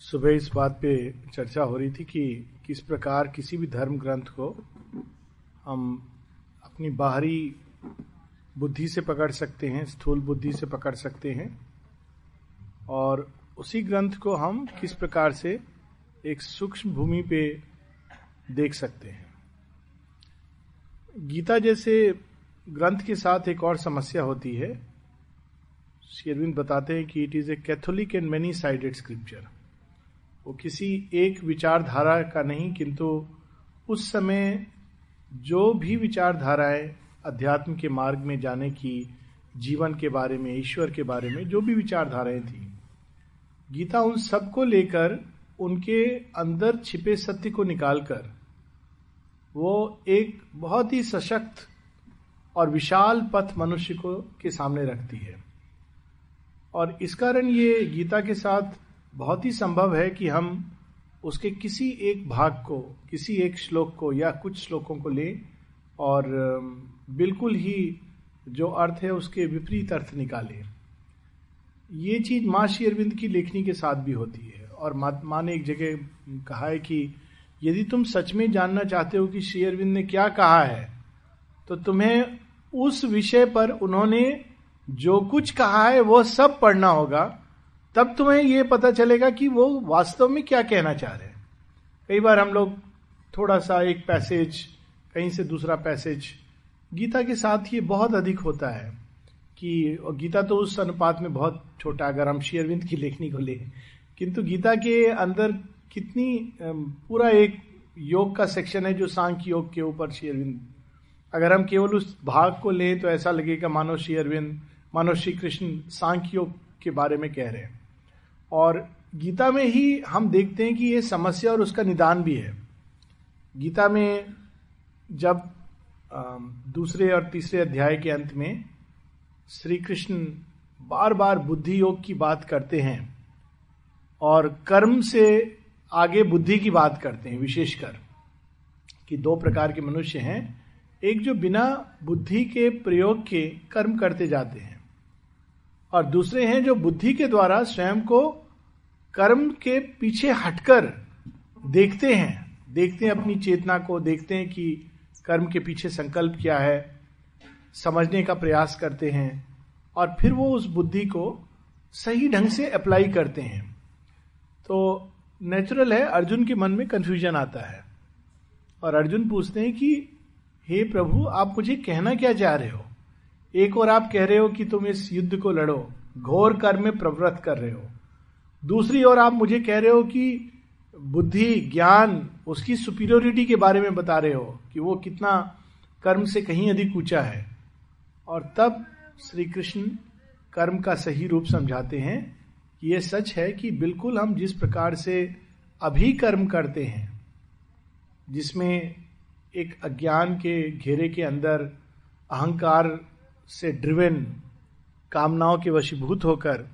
सुबह इस बात पे चर्चा हो रही थी कि किस प्रकार किसी भी धर्म ग्रंथ को हम अपनी बाहरी बुद्धि से पकड़ सकते हैं, स्थूल बुद्धि से पकड़ सकते हैं, और उसी ग्रंथ को हम किस प्रकार से एक सूक्ष्म भूमि पे देख सकते हैं। गीता जैसे ग्रंथ के साथ एक और समस्या होती है। शेरविंद बताते हैं कि it is a catholic and many sided scripture वो किसी एक विचारधारा का नहीं, किंतु उस समय जो भी विचारधाराएँ अध्यात्म के मार्ग में जाने की, जीवन के बारे में, ईश्वर के बारे में, जो भी विचारधाराएँ थी, गीता उन सबको लेकर, उनके अंदर छिपे सत्य को निकालकर, वो एक बहुत ही सशक्त और विशाल पथ मनुष्य को के सामने रखती है। और इस कारण ये गीता के साथ बहुत ही संभव है कि हम उसके किसी एक भाग को, किसी एक श्लोक को या कुछ श्लोकों को लें और बिल्कुल ही जो अर्थ है उसके विपरीत अर्थ निकालें। ये चीज़ माँ श्री अरविंद की लेखनी के साथ भी होती है और माँ ने एक जगह कहा है कि यदि तुम सच में जानना चाहते हो कि श्री अरविंद ने क्या कहा है तो तुम्हें उस विषय पर उन्होंने जो कुछ कहा है वो सब पढ़ना होगा। तब तुम्हें यह पता चलेगा कि वो वास्तव में क्या कहना चाह रहे हैं। कई बार हम लोग थोड़ा सा एक पैसेज, कहीं से दूसरा पैसेज, गीता के साथ ये बहुत अधिक होता है कि गीता तो उस अनुपात में बहुत छोटा, अगर हम शेयरविंद की लेखनी को ले, किंतु गीता के अंदर कितनी पूरा एक योग का सेक्शन है जो सांख्य योग के ऊपर शेयरविंद। अगर हम केवल उस भाग को लें तो ऐसा लगेगा मानो श्री अरविंद मानो श्री कृष्ण सांख्य योग के बारे में कह रहे हैं। और गीता में ही हम देखते हैं कि ये समस्या और उसका निदान भी है। गीता में जब दूसरे और तीसरे अध्याय के अंत में श्री कृष्ण बार बार बुद्धि योग की बात करते हैं और कर्म से आगे बुद्धि की बात करते हैं, विशेषकर कि दो प्रकार के मनुष्य हैं। एक जो बिना बुद्धि के प्रयोग के कर्म करते जाते हैं। और दूसरे हैं जो बुद्धि के द्वारा स्वयं को कर्म के पीछे हटकर देखते हैं देखते हैं अपनी चेतना को, देखते हैं कि कर्म के पीछे संकल्प क्या है, समझने का प्रयास करते हैं और फिर वो उस बुद्धि को सही ढंग से अप्लाई करते हैं। तो नेचुरल है, अर्जुन के मन में कंफ्यूजन आता है और अर्जुन पूछते हैं कि, हे प्रभु, आप मुझे कहना क्या चाह रहे हो? एक और आप कह रहे हो कि तुम इस युद्ध को लड़ो, घोर कर्म में प्रवृत्त कर रहे हो। दूसरी ओर आप मुझे कह रहे हो कि बुद्धि, ज्ञान, उसकी सुपीरियोरिटी के बारे में बता रहे हो कि वो कितना कर्म से कहीं अधिक ऊँचा है। और तब श्री कृष्ण कर्म का सही रूप समझाते हैं कि यह सच है कि बिल्कुल हम जिस प्रकार से अभी कर्म करते हैं, जिसमें एक अज्ञान के घेरे के अंदर अहंकार से ड्रिवेन कामनाओं के वशीभूत होकर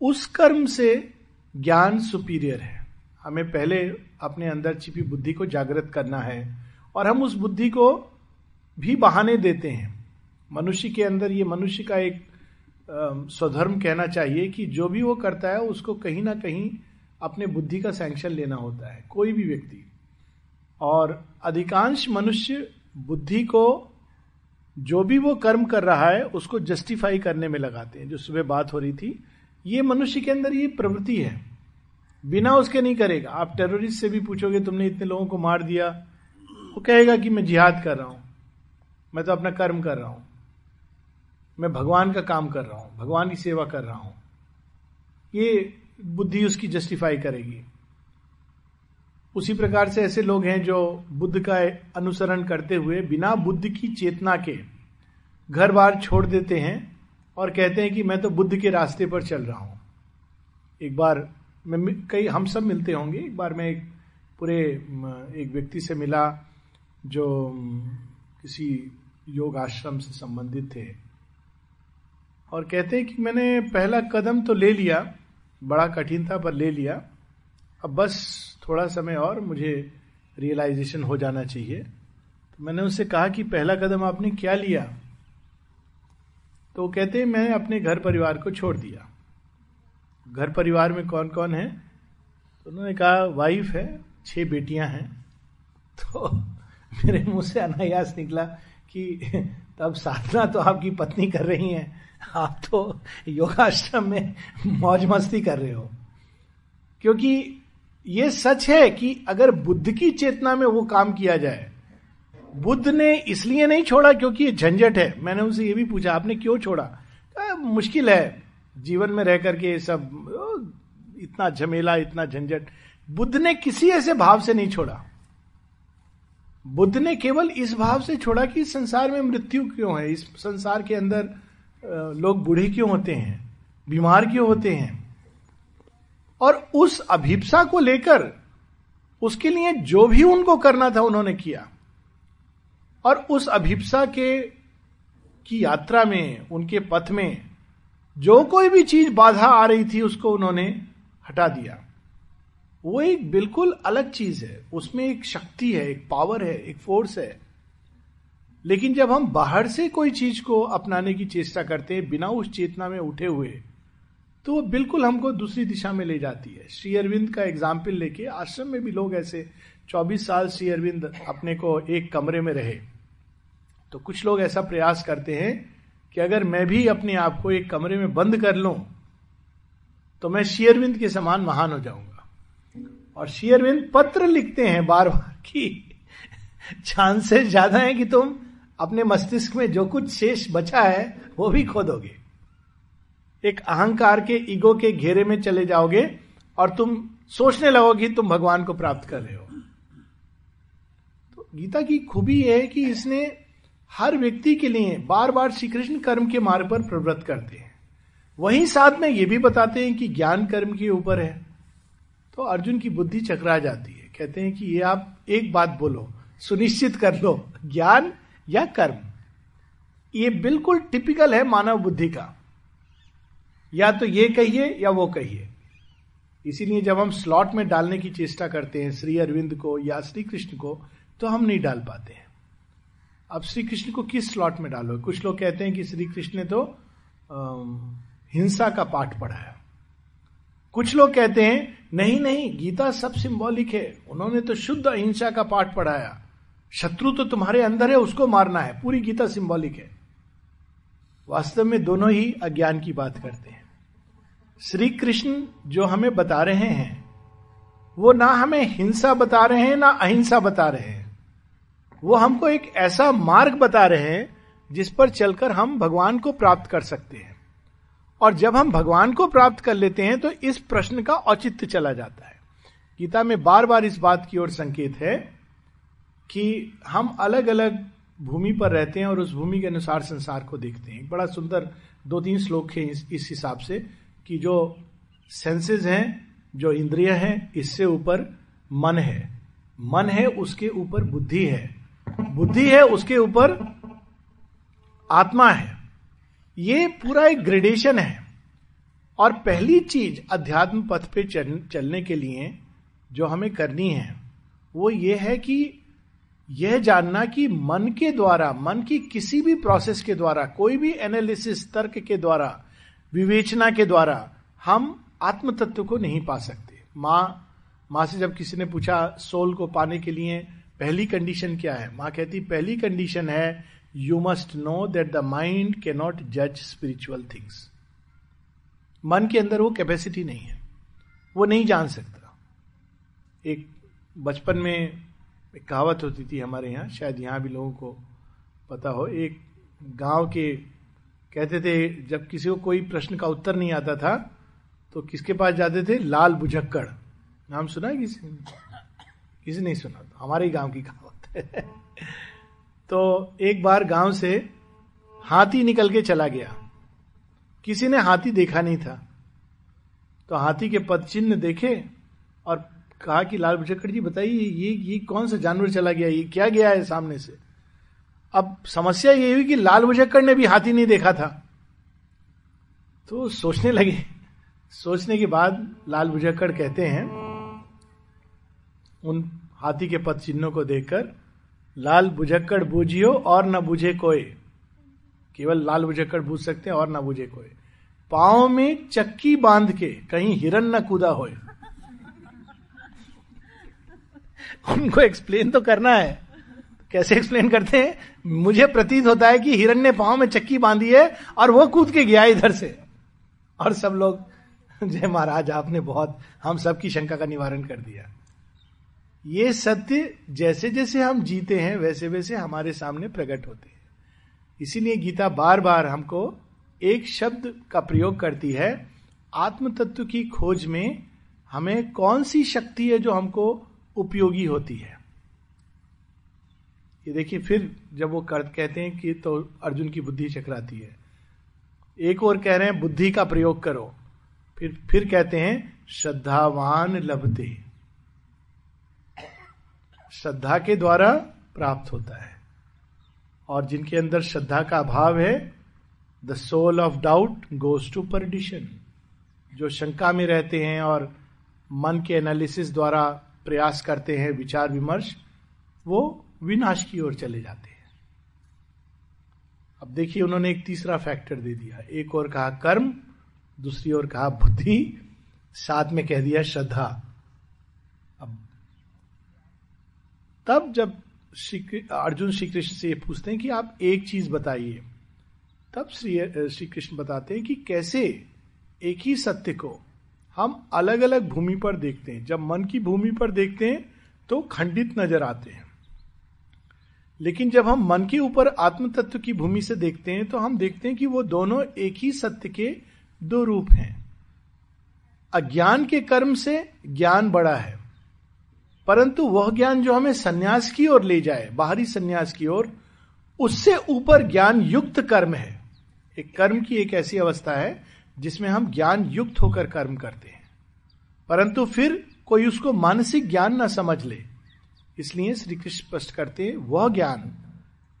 उस कर्म से ज्ञान सुपीरियर है। हमें पहले अपने अंदर छिपी बुद्धि को जागृत करना है और हम उस बुद्धि को भी बहाने देते हैं। मनुष्य के अंदर ये मनुष्य का एक स्वधर्म कहना चाहिए कि जो भी वो करता है, उसको कहीं ना कहीं अपने बुद्धि का सैंक्शन लेना होता है, कोई भी व्यक्ति। और अधिकांश मनुष्य बुद्धि को जो भी वो कर्म कर रहा है, उसको जस्टिफाई करने में लगाते हैं। जो सुबह बात हो रही थी, ये मनुष्य के अंदर ये प्रवृत्ति है। बिना उसके नहीं करेगा। आप टेररिस्ट से भी पूछोगे, तुमने इतने लोगों को मार दिया? वो कहेगा कि, मैं जिहाद कर रहा हूँ। मैं तो अपना कर्म कर रहा हूँ। मैं भगवान का काम कर रहा हूँ। भगवान की सेवा कर रहा हूँ। ये बुद्धि उसकी जस्टिफाई करेगी। उसी प्रकार से ऐसे लोग हैं जो बुद्ध का अनुसरण करते हुए बिना बुद्ध की चेतना के घर बार छोड़ देते हैं और कहते हैं कि मैं तो बुद्ध के रास्ते पर चल रहा हूँ। एक बार मैं कई हम सब मिलते होंगे। एक बार मैं एक पूरे एक व्यक्ति से मिला जो किसी योग आश्रम से संबंधित थे और कहते हैं कि मैंने पहला कदम तो ले लिया, बड़ा कठिन था, पर ले लिया। अब बस थोड़ा समय और मुझे रियलाइजेशन हो जाना चाहिए। तो मैंने उससे कहा कि पहला कदम आपने क्या लिया? तो कहते मैं अपने घर परिवार को छोड़ दिया। घर परिवार में कौन कौन है? तो उन्होंने कहा, वाइफ है, छह बेटियाँ हैं। तो मेरे मुँह से अनायास निकला कि तब साधना तो आपकी पत्नी कर रही हैं। आप तो योगाश्रम में मौज मस्ती कर रहे हो। क्योंकि ये सच है कि अगर बुद्ध की चेतना में वो काम किया जाए बुद्ध ने इसलिए नहीं छोड़ा क्योंकि ये झंझट है। मैंने उनसे ये भी पूछा आपने क्यों छोड़ा? आ, मुश्किल है जीवन में रह करके सब इतना झमेला इतना झंझट। बुद्ध ने किसी ऐसे भाव से नहीं छोड़ा। बुद्ध ने केवल इस भाव से छोड़ा कि संसार में मृत्यु क्यों है? इस संसार के अंदर लोग बूढ़े क्यों होते हैं? बीमार क्यों होते हैं? और उस अभिप्सा को लेकर उसके लिए जो भी उनको करना था उन्होंने किया। और उस अभिप्सा के, की यात्रा में, उनके पथ में, जो कोई भी चीज़ बाधा आ रही थी, उसको उन्होंने हटा दिया। वो एक बिल्कुल अलग चीज़ है। उसमें एक शक्ति है, एक पावर है, एक फोर्स है। लेकिन जब हम बाहर से कोई चीज़ को अपनाने की चेष्टा करते हैं, बिना उस चेतना में उठे हुए तो वो बिल्कुल हमको दूसरी दिशा में ले जाती है। श्री अरविंद का एग्ज़ाम्पल लेके, आश्रम में भी लोग ऐसे 24 साल श्री अरविंद अपने को एक कमरे में रहे। तो कुछ लोग ऐसा प्रयास करते हैं कि अगर मैं भी अपने आप को एक कमरे में बंद कर लूँ तो मैं शेयरविंद के समान महान हो जाऊँगा। और शेयरविंद पत्र लिखते हैं बार बार कि चांसेस ज़्यादा है कि तुम अपने मस्तिष्क में जो कुछ शेष बचा है, वो भी खो दोगे एक अहंकार के, ईगो के घेरे में चले जाओगे और तुम सोचने लगोगे तुम भगवान को प्राप्त कर रहे हो। तो गीता की खूबी यह है कि इसने हर व्यक्ति के लिए बार बार श्री कृष्ण कर्म के मार्ग पर प्रवृत्त करते हैं। वहीं साथ में ये भी बताते हैं कि ज्ञान कर्म के ऊपर है। तो अर्जुन की बुद्धि चकरा जाती है। कहते हैं कि ये आप एक बात बोलो, सुनिश्चित कर लो, ज्ञान या कर्म। ये बिल्कुल टिपिकल है मानव बुद्धि का। या तो ये कहिए या वो कहिए। इसीलिए जब हम स्लॉट में डालने की चेष्टा करते हैं श्री अरविंद को या श्री कृष्ण को तो हम नहीं डाल पाते हैं। अब श्री कृष्ण को किस स्लॉट में डालो? कुछ लोग कहते हैं कि श्री कृष्ण ने तो हिंसा का पाठ पढ़ाया कुछ लोग कहते हैं, नहीं नहीं, गीता सब सिंबॉलिक है। उन्होंने तो शुद्ध अहिंसा का पाठ पढ़ाया शत्रु तो तुम्हारे अंदर है, उसको मारना है। पूरी गीता सिंबॉलिक है। वास्तव में दोनों ही अज्ञान की बात करते हैं। श्री कृष्ण जो हमें बता रहे हैं, वो ना हमें हिंसा बता रहे हैं, ना अहिंसा बता रहे हैं। वो हमको एक ऐसा मार्ग बता रहे हैं, जिस पर चलकर हम भगवान को प्राप्त कर सकते हैं। और जब हम भगवान को प्राप्त कर लेते हैं तो इस प्रश्न का औचित्य चला जाता है। गीता में बार बार इस बात की ओर संकेत है कि हम अलग अलग भूमि पर रहते हैं और उस भूमि के अनुसार संसार को देखते हैं। बड़ा सुंदर दो तीन श्लोक है इस हिसाब से। कि जो सेंसेस हैं, जो इंद्रिय हैं, इससे ऊपर मन है। मन है, उसके ऊपर बुद्धि है। बुद्धि है, उसके ऊपर आत्मा है। ये पूरा एक ग्रेडेशन है। और पहली चीज़ अध्यात्म पथ पे चलने के लिए जो हमें करनी है, वो ये है कि यह जानना कि मन के द्वारा, मन की किसी भी प्रोसेस के द्वारा, कोई भी एनालिसिस तर्क के द्वारा विवेचना के द्वारा हम आत्म तत्व को नहीं पा सकते। माँ माँ से जब किसी ने पूछा, सोल को पाने के लिए पहली कंडीशन क्या है? माँ कहती, पहली कंडीशन है you must know that the mind can not जज स्पिरिचुअल थिंग्स मन के अंदर वो कैपेसिटी नहीं है। वो नहीं जान सकता। एक बचपन में एक कहावत होती थी हमारे यहाँ, शायद यहाँ भी लोगों को पता हो, एक गाँव के कहते थे, जब किसी को कोई प्रश्न का उत्तर नहीं आता था तो किसके पास जाते थे? लाल बुझक्कड़। नाम सुना है किसी ने? किसी नहीं सुना तो हमारे ही गाँव की कहावत है। तो एक बार गाँव से हाथी निकल के चला गया। किसी ने हाथी देखा नहीं था। तो हाथी के पद चिन्ह देखे और कहा कि, लाल बुझक्कड़ जी, बताइए, ये ये कौन सा जानवर चला गया? ये क्या गया है सामने से? अब समस्या ये हुई कि लाल बुचक्कड़ ने भी हाथी नहीं देखा था। तो सोचने लगे। सोचने के बाद लाल बुझक्कड़ कहते हैं, उन हाथी के पद चिन्हों को देखकर, लाल बुझक्कड़ बूझियो और न बुझे कोई केवल लाल बुझक्कड़ बूझ सकते हैं और न बुझे कोई पाओ में चक्की बाँध के कहीं हिरन न कूदा होए। उनको एक्सप्लेन तो करना है। कैसे एक्सप्लेन करते हैं? मुझे प्रतीत होता है कि हिरण ने पाँव में चक्की बांधी है और वो कूद के गया इधर से। और सब लोग, जय महाराज, आपने बहुत, हम सबकी शंका का निवारण कर दिया। ये सत्य जैसे जैसे हम जीते हैं वैसे वैसे हमारे सामने प्रकट होते हैं। इसीलिए गीता बार बार हमको एक शब्द का प्रयोग करती है। आत्म तत्व की खोज में हमें कौन सी शक्ति है जो हमको उपयोगी होती है? ये देखिए, फिर जब वो कर, कहते हैं कि तो अर्जुन की बुद्धि चकराती है। एक और कह रहे हैं, बुद्धि का प्रयोग करो। फिर फिर कहते हैं, श्रद्धावान लभते। श्रद्धा के द्वारा प्राप्त होता है। और जिनके अंदर श्रद्धा का अभाव है the soul of doubt goes to perdition जो शंका में रहते हैं और मन के एनालिसिस द्वारा प्रयास करते हैं, विचार विमर्श, वो विनाश की ओर चले जाते हैं। अब देखिए उन्होंने एक तीसरा फैक्टर दे दिया। एक और कहा कर्म, दूसरी ओर कहा बुद्धि, साथ में कह दिया श्रद्धा। अब तब जब श्री अर्जुन श्री कृष्ण से ये पूछते हैं कि आप एक चीज़ बताइए, तब श्री श्री कृष्ण बताते हैं कि कैसे एक ही सत्य को हम अलग अलग भूमि पर देखते हैं। जब मन की भूमि पर देखते हैं तो खंडित नज़र आते हैं। लेकिन जब हम मन के ऊपर आत्म तत्व की भूमि से देखते हैं तो हम देखते हैं कि वो दोनों एक ही सत्य के दो रूप हैं। अज्ञान के कर्म से ज्ञान बड़ा है, परंतु वह ज्ञान जो हमें सन्यास की ओर ले जाए, बाहरी सन्यास की ओर, उससे ऊपर ज्ञान युक्त कर्म है। एक कर्म की एक ऐसी अवस्था है जिसमें हम ज्ञान युक्त होकर कर्म करते हैं। परंतु फिर कोई उसको मानसिक ज्ञान ना समझ ले इसलिए श्री कृष्ण स्पष्ट करते हैं, वह ज्ञान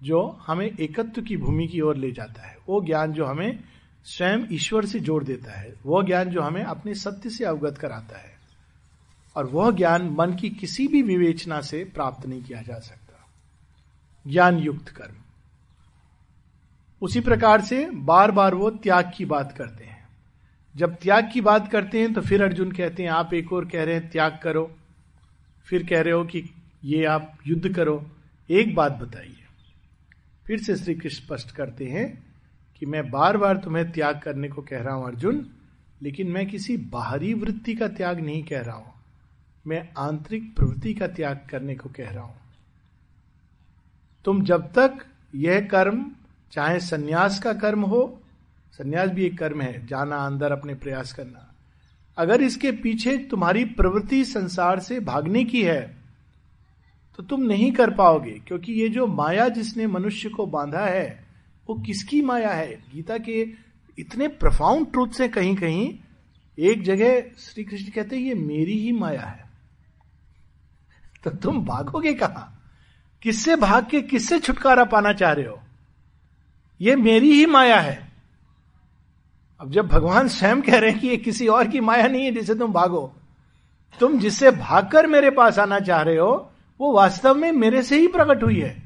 जो हमें एकत्व की भूमि की ओर ले जाता है, वो ज्ञान जो हमें स्वयं ईश्वर से जोड़ देता है, वह ज्ञान जो हमें अपने सत्य से अवगत कराता है, और वह ज्ञान मन की किसी भी विवेचना से प्राप्त नहीं किया जा सकता। ज्ञान युक्त कर्म। उसी प्रकार से बार बार वो त्याग की बात करते हैं। जब त्याग की बात करते हैं तो फिर अर्जुन कहते हैं, आप एक और कह रहे हैं, त्याग करो। फिर कह रहे हो कि ये आप युद्ध करो। एक बात बताइए। फिर से श्री कृष्ण स्पष्ट करते हैं कि मैं बार बार तुम्हें त्याग करने को कह रहा हूँ, अर्जुन, लेकिन मैं किसी बाहरी वृत्ति का त्याग नहीं कह रहा हूँ। मैं आंतरिक प्रवृत्ति का त्याग करने को कह रहा हूँ। तुम जब तक यह कर्म, चाहे सन्यास का कर्म हो, सन्यास भी एक कर्म है, जाना, अंदर अपने प्रयास करना। अगर इसके पीछे तुम्हारी प्रवृत्ति संसार से भागने की है तो तुम नहीं कर पाओगे, क्योंकि ये जो माया जिसने मनुष्य को बांधा है, वो किसकी माया है? गीता के इतने प्रफाउंड ट्रूथ से कहीं कहीं एक जगह श्री कृष्ण कहते हैं, ये मेरी ही माया है। तो तुम भागोगे कहा? किससे भाग के किससे छुटकारा पाना चाह रहे हो? ये मेरी ही माया है। अब जब भगवान स्वयं कह रहे हैं कि ये किसी और की माया नहीं है जिसे तुम भागो, तुम जिससे भागकर मेरे पास आना चाह रहे हो वो वास्तव में मेरे से ही प्रकट हुई है।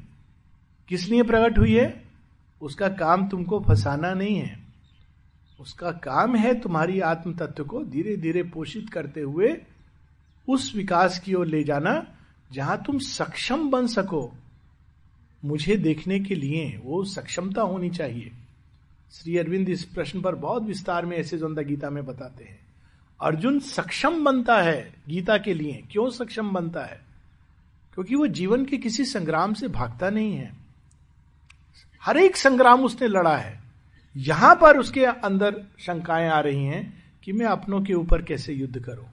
किस लिए प्रकट हुई है? उसका काम तुमको फंसाना नहीं है। उसका काम है तुम्हारी आत्म तत्व को धीरे धीरे पोषित करते हुए उस विकास की ओर ले जाना, जहाँ तुम सक्षम बन सको। मुझे देखने के लिए वो सक्षमता होनी चाहिए। श्री अरविंद इस प्रश्न पर बहुत विस्तार में ऐसे जोंदा गीता में बताते हैं। अर्जुन सक्षम बनता है गीता के लिए। क्यों सक्षम बनता है? क्योंकि वो जीवन के किसी संग्राम से भागता नहीं है। हर एक संग्राम उसने लड़ा है। यहाँ पर उसके अंदर शंकाएँ आ रही हैं कि मैं अपनों के ऊपर कैसे युद्ध करूँ।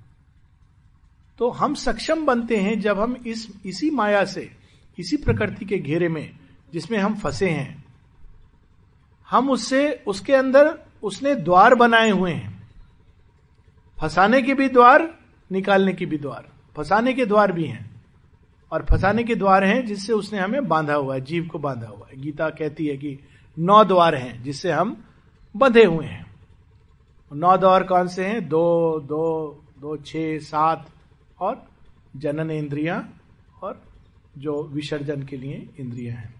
तो हम सक्षम बनते हैं जब हम इस, इसी माया से, इसी प्रकृति के घेरे में, जिसमें हम फंसे हैं। हम उससे, उसके अंदर उसने द्वार बनाए हुए हैं। फंसाने के भी द्वार, निकालने के भी द्वार। फंसाने के द्वार भी हैं। और फंसाने के द्वार हैं जिससे उसने हमें बांधा हुआ है, जीव को बांधा हुआ है। गीता कहती है कि नौ द्वार हैं जिससे हम बंधे हुए हैं। नौ द्वार कौन से हैं? दो दो दो छ सात और जनन इंद्रिया और जो विसर्जन के लिए इंद्रिया हैं।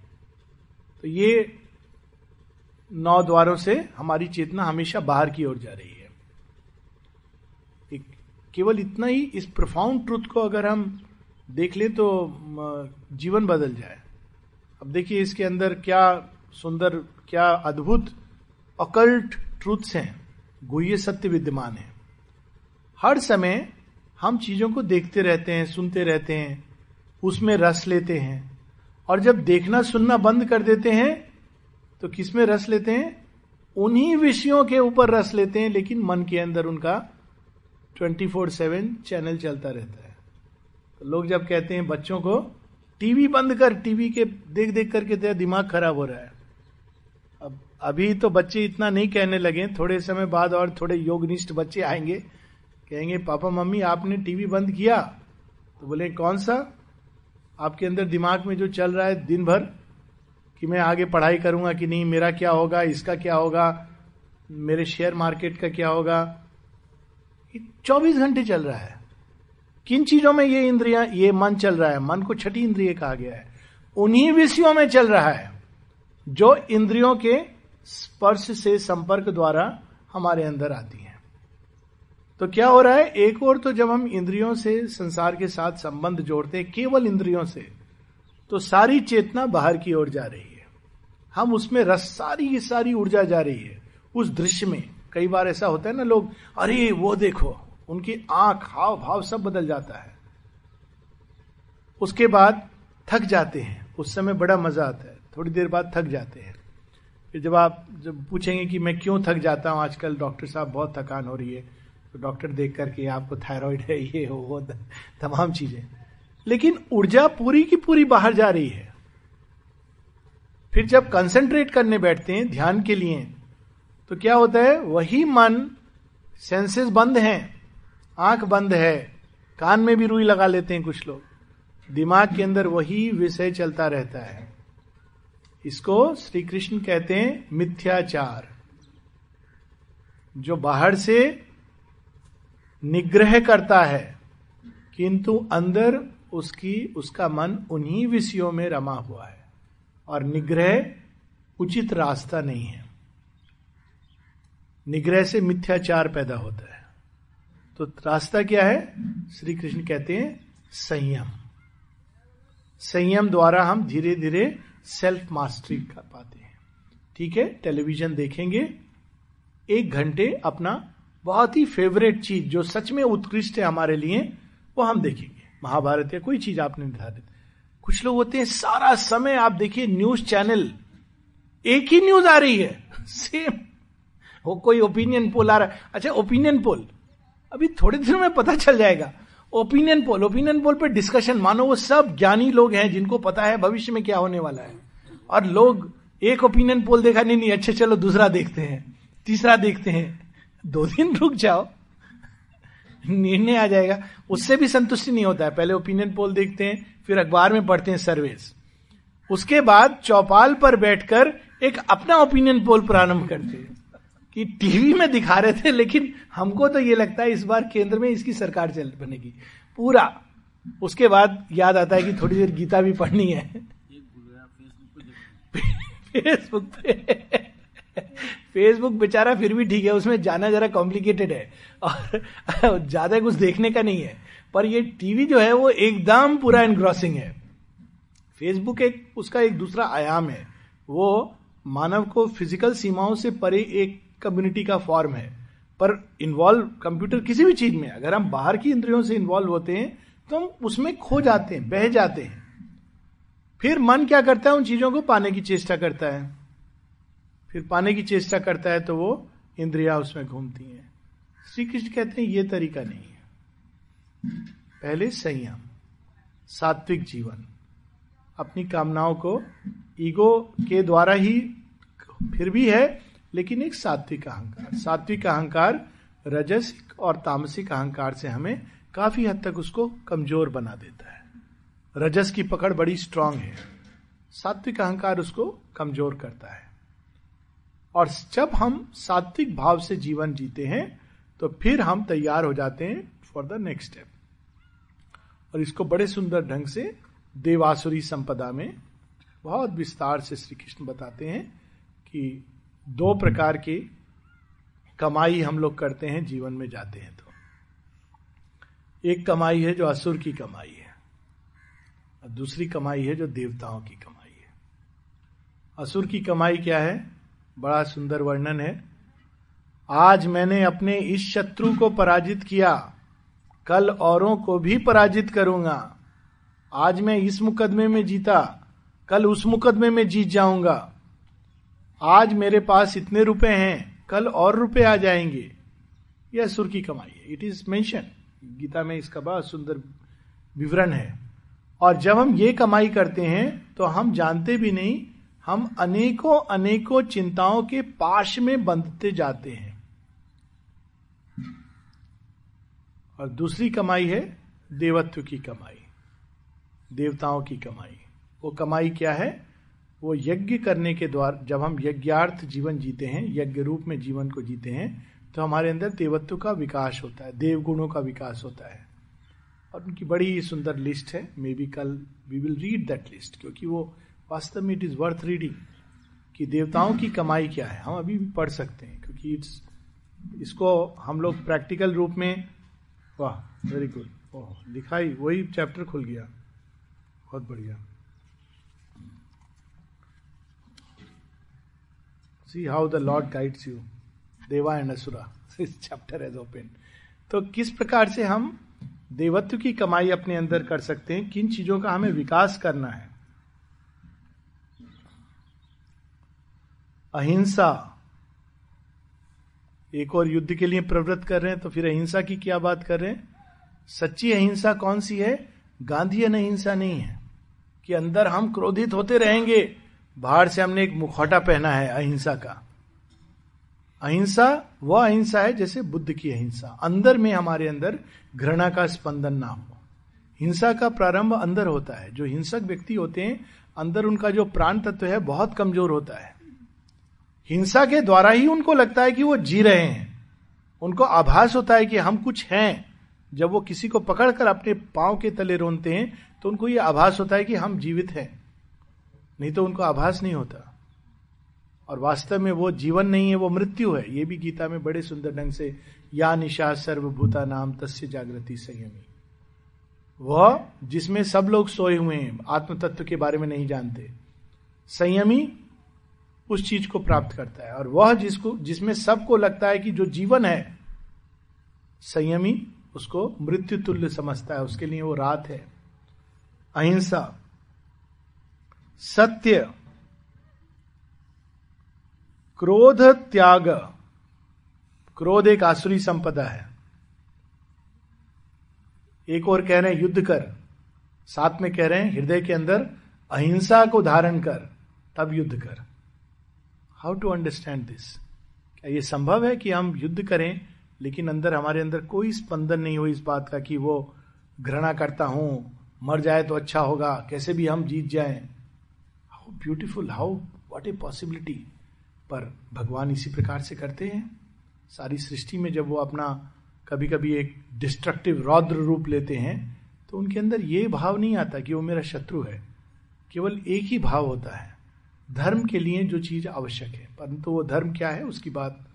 तो ये नौ द्वारों से हमारी चेतना हमेशा बाहर की ओर जा रही है। केवल इतना ही इस प्रोफाउंड ट्रुथ को अगर हम देख ले तो जीवन बदल जाए। अब देखिए इसके अंदर क्या सुंदर, क्या अद्भुत, अकल्ट ट्रूथ्स हैं। गुह्य सत्य विद्यमान है। हर समय हम चीज़ों को देखते रहते हैं, सुनते रहते हैं, उसमें रस लेते हैं। और जब देखना सुनना बंद कर देते हैं तो किसमें रस लेते हैं? उन्हीं विषयों के ऊपर रस लेते हैं, लेकिन मन के अंदर उनका ट्वेंटी फोर सेवन चैनल चलता रहता है। तो लोग जब कहते हैं बच्चों को, टीवी बंद कर, टीवी के देख देख करके तेरा दिमाग खराब हो रहा है। अब, अभी तो बच्चे इतना नहीं कहने लगे, थोड़े समय बाद और थोड़े योगनिष्ठ बच्चे आएँगे, कहेंगे, पापा, मम्मी, आपने टीवी बंद किया? तो बोले, कौन सा? आपके अंदर दिमाग में जो चल रहा है दिन भर, कि मैं आगे पढ़ाई करूँगा कि नहीं, मेरा क्या होगा, इसका क्या होगा, मेरे शेयर मार्केट का क्या होगा चौबीस घंटे चल रहा है। किन चीज़ों में ये इंद्रिया, ये मन चल रहा है? मन को छठी इंद्रिय कहा गया है। उन्हीं विषयों में चल रहा है, जो इंद्रियों के स्पर्श से संपर्क द्वारा हमारे अंदर आती है। तो क्या हो रहा है? एक और तो जब हम इंद्रियों से संसार के साथ संबंध जोड़ते हैं, केवल इंद्रियों से तो सारी चेतना बाहर की ओर जा रही है। हम उसमें रस, सारी की सारी ऊर्जा जा रही है, उस दृश्य में। कई बार ऐसा होता है ना लोग, अरे, वो देखो उनकी आँख हाव भाव सब बदल जाता है। उसके बाद थक जाते हैं। उस समय बड़ा मज़ा आता है। थोड़ी देर बाद थक जाते हैं। फिर जब आप, जब पूछेंगे कि मैं क्यों थक जाता हूँ? आजकल डॉक्टर साहब बहुत थकान हो रही है। तो डॉक्टर देख करके आपको थायराइड है, ये हो, वो, तमाम चीज़ें। लेकिन ऊर्जा पूरी की पूरी बाहर जा रही है। फिर जब कंसेंट्रेट करने बैठते हैं, ध्यान के लिए तो क्या होता है? वही मन सेंसेस बंद हैं। आँख बंद है, कान में भी रुई लगा लेते हैं कुछ लोग। दिमाग के अंदर वही विषय चलता रहता है। इसको श्री कृष्ण कहते हैं मिथ्याचार। जो बाहर से निग्रह करता है, किंतु अंदर उसकी, उसका मन उन्हीं विषयों में रमा हुआ है। और निग्रह उचित रास्ता नहीं है। निग्रह से मिथ्याचार पैदा होता है। तो रास्ता क्या है? श्री कृष्ण कहते हैं, संयम। संयम द्वारा हम धीरे धीरे सेल्फ मास्टरी कर पाते हैं। ठीक है? टेलीविज़न देखेंगे। एक घंटे अपना बहुत ही फेवरेट चीज़ जो सच में उत्कृष्ट है हमारे लिए, वो हम देखेंगे। महाभारत या कोई चीज़ आपने निर्धारित कुछ लोग होते हैं, सारा समय आप देखिए न्यूज़ चैनल एक ही न्यूज़ आ रही है। सेम वो कोई ओपिनियन पोल आ रहा है। अच्छा ओपिनियन पोल अभी थोड़े दिनों में पता चल जाएगा। ओपिनियन पोल ओपिनियन पोल पे डिस्कशन मानो वो सब ज्ञानी लोग हैं जिनको पता है भविष्य में क्या होने वाला है। और लोग एक ओपिनियन पोल देखा, नहीं नहीं, अच्छे, चलो, दूसरा देखते हैं, तीसरा देखते हैं। दो दिन रुक जाओ। निर्णय आ जाएगा। उससे भी संतुष्टि नहीं होता है। पहले ओपिनियन पोल देखते हैं, फिर अखबार में पढ़ते हैं सर्वेस उसके बाद चौपाल पर बैठकर एक अपना ओपिनियन पोल प्रारंभ करते हैं। कि टीवी में दिखा रहे थे, लेकिन हमको तो ये लगता है इस बार केंद्र में इसकी सरकार चल बनेगी। पूरा। उसके बाद याद आता है कि थोड़ी देर गीता भी पढ़नी है। फेसबुक पे। फेसबुक बेचारा फिर भी ठीक है, उसमें जाना जरा कॉम्प्लिकेटेड है। और ज़्यादा कुछ देखने का नहीं है। पर ये टीवी जो है, वो एकदम पूरा एनग्रॉसिंग है। फेसबुक एक, उसका एक दूसरा आयाम है। वो मानव को फ़िज़िकल सीमाओं से परे एक कम्युनिटी का फॉर्म है। पर इन्वॉल्व कंप्यूटर किसी भी चीज़ में, अगर हम बाहर की इंद्रियों से इन्वॉल्व होते हैं तो हम उसमें खो जाते हैं, बह जाते हैं। फिर मन क्या करता है? उन चीज़ों को पाने की चेष्टा करता है। फिर पाने की चेष्टा करता है तो वो इंद्रिया उसमें घूमती हैं। श्री कृष्ण कहते हैं, ये तरीका नहीं है। पहले संयम, सात्विक जीवन, अपनी कामनाओं को ईगो के द्वारा ही, फिर भी है लेकिन एक सात्विक अहंकार। सात्विक अहंकार रजसिक और तामसिक अहंकार से हमें काफ़ी हद तक उसको कमज़ोर बना देता है। रजस की पकड़ बड़ी स्ट्रांग है। सात्विक अहंकार उसको कमज़ोर करता है। और जब हम सात्विक भाव से जीवन जीते हैं तो फिर हम तैयार हो जाते हैं फॉर द नेक्स्ट स्टेप और इसको बड़े सुंदर ढंग से देवासुरी संपदा में बहुत विस्तार से श्री कृष्ण बताते हैं कि दो प्रकार की कमाई हम लोग करते हैं, जीवन में जाते हैं तो। एक कमाई है जो असुर की कमाई है, और दूसरी कमाई है जो देवताओं की कमाई है। असुर की कमाई क्या है? बड़ा सुंदर वर्णन है। आज मैंने अपने इस शत्रु को पराजित किया, कल औरों को भी पराजित करूँगा। आज मैं इस मुकदमे में जीता, कल उस मुकदमे में जीत जाऊँगा। आज मेरे पास इतने रुपए हैं, कल और रुपए आ जाएँगे। यह सुर की कमाई है। इट इज़ मेंशन गीता में इसका बहुत सुंदर विवरण है। और जब हम ये कमाई करते हैं तो हम जानते भी नहीं, हम अनेकों अनेकों चिंताओं के पाश में बंधते जाते हैं। और दूसरी कमाई है, देवत्व की कमाई। देवताओं की कमाई। वो कमाई क्या है? वो यज्ञ करने के द्वारा, जब हम यज्ञार्थ जीवन जीते हैं, यज्ञ रूप में जीवन को जीते हैं तो हमारे अंदर देवत्व का विकास होता है देव गुणों का विकास होता है। और उनकी बड़ी सुंदर लिस्ट है मे बी कल we will read that list क्योंकि वो वास्तव में इट इज़ वर्थ रीडिंग कि देवताओं की कमाई क्या है, हम अभी भी पढ़ सकते हैं, क्योंकि इट्स इसको हम लोग प्रैक्टिकल रूप में, वाह वेरी गुड ओह, दिखाई, वही चैप्टर खुल गया, बहुत बढ़िया। See how the Lord guides you deva and asura chapter as open तो किस प्रकार से हम देवत्व की कमाई अपने अंदर कर सकते हैं? किन चीज़ों का हमें विकास करना है? अहिंसा। एक और युद्ध के लिए प्रवृत्त कर रहे हैं तो फिर अहिंसा की क्या बात कर रहे हैं? सच्ची अहिंसा कौन सी है? गांधीयन अहिंसा नहीं है कि अंदर हम क्रोधित होते रहेंगे। बाहर से हमने एक मुखौटा पहना है अहिंसा का। अहिंसा, वह अहिंसा है जैसे बुद्ध की अहिंसा। अंदर में हमारे अंदर घृणा का स्पंदन ना हो। हिंसा का प्रारंभ अंदर होता है। जो हिंसक व्यक्ति होते हैं, अंदर उनका जो प्राण तत्व है, बहुत कमज़ोर होता है। हिंसा के द्वारा ही उनको लगता है कि वो जी रहे हैं। उनको आभास होता है कि हम कुछ हैं। जब वो किसी को पकड़कर अपने पाँव के तले रोनते हैं तो उनको ये आभास होता है कि हम जीवित हैं। नहीं तो उनको आभास नहीं होता। और वास्तव में वो जीवन नहीं है, वो मृत्यु है। ये भी गीता में बड़े सुंदर ढंग से, या निशा सर्वभूता नाम तस्य जागृति संयमी। वह, जिसमें सब लोग सोए हुए हैं आत्म तत्व के बारे में नहीं जानते, संयमी उस चीज़ को प्राप्त करता है। और वह जिसको, जिसमें सबको लगता है कि जो जीवन है, संयमी उसको मृत्यु तुल्य समझता है। उसके लिए वो रात है। अहिंसा सत्य, क्रोध, त्याग। क्रोध एक आसुरी संपदा है। एक और कह रहे हैं, युद्ध कर। साथ में कह रहे हैं, हृदय के अंदर अहिंसा को धारण कर, तब युद्ध कर। हाउ टू अंडरस्टैंड दिस क्या ये संभव है कि हम युद्ध करें, लेकिन अंदर, हमारे अंदर कोई स्पंदन नहीं हो इस बात का कि वो घृणा करता हूँ, मर जाए तो अच्छा होगा, कैसे भी हम जीत जाएँ। Beautiful how what a possibility पर भगवान इसी प्रकार से करते हैं। सारी सृष्टि में जब वो अपना कभी कभी एक डिस्ट्रक्टिव रौद्र रूप लेते हैं तो उनके अंदर ये भाव नहीं आता कि वो मेरा शत्रु है। केवल एक ही भाव होता है। धर्म के लिए जो चीज़ आवश्यक है। परंतु वो धर्म क्या है, उसकी बात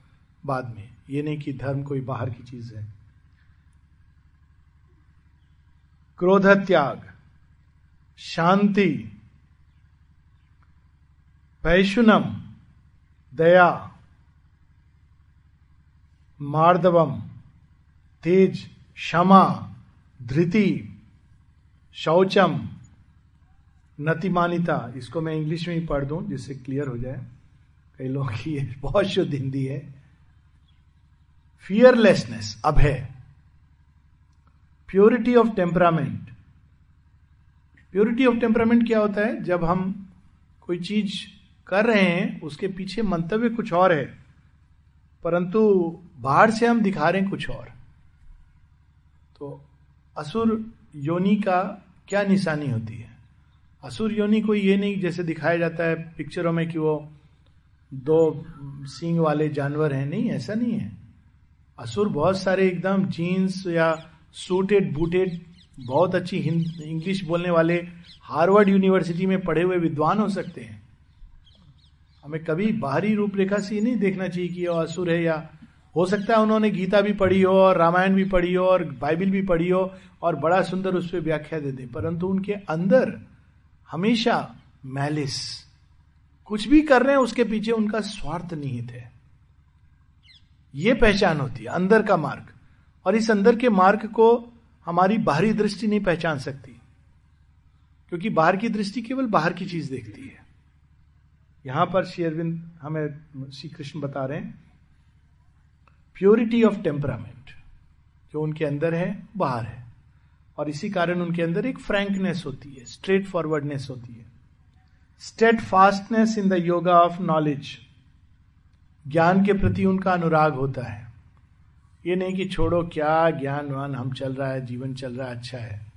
बाद में। ये नहीं कि धर्म कोई बाहर की चीज़ है। क्रोध, त्याग, शांति पैशुनम दया, मार्दवम, तेज, क्षमा, धृति, शौचम, नतिमानिता। इसको मैं इंग्लिश में ही पढ़ दूँ जिससे क्लियर हो जाए। कई लोगों की ये बहुत शुद्ध हिंदी है। Fearlessness Abhay. Purity of temperament purity of temperament क्या होता है? जब हम कोई चीज़ कर रहे हैं, उसके पीछे मंतव्य कुछ और है। परंतु बाहर से हम दिखा रहे हैं कुछ और। तो असुर योनि का क्या निशानी होती है? असुर योनि को ये नहीं जैसे दिखाया जाता है पिक्चरों में कि वो दो सींग वाले जानवर हैं। नहीं, ऐसा नहीं है। असुर बहुत सारे एकदम जीन्स या सूटेड बूटेड बहुत अच्छी इंग्लिश बोलने वाले हार्वर्ड यूनिवर्सिटी में पढ़े हुए विद्वान हो सकते हैं। हमें कभी बाहरी रूपरेखा से नहीं देखना चाहिए कि असुर है या हो सकता है उन्होंने गीता भी पढ़ी हो और रामायण भी पढ़ी हो और बाइबिल भी पढ़ी हो और बड़ा सुंदर उस पर व्याख्या दे दे, परंतु उनके अंदर हमेशा मैलिस कुछ भी कर रहे हैं, उसके पीछे उनका स्वार्थ निहित है। ये पहचान होती है, अंदर का मार्ग। और इस अंदर के मार्ग को हमारी बाहरी दृष्टि नहीं पहचान सकती, क्योंकि बाहर की दृष्टि केवल बाहर की चीज़ देखती है। यहाँ पर श्री अरविंद हमें श्री कृष्ण बता रहे हैं प्योरिटी ऑफ़ टेम्परामेंट जो उनके अंदर है, बाहर है। और इसी कारण उनके अंदर एक फ्रैंकनेस होती है स्ट्रेट फॉरवर्डनेस होती है। Steadfastness in the yoga of knowledge ज्ञान के प्रति उनका अनुराग होता है। ये नहीं कि छोड़ो, क्या ज्ञान वान हम चल रहा है, जीवन चल रहा है अच्छा है।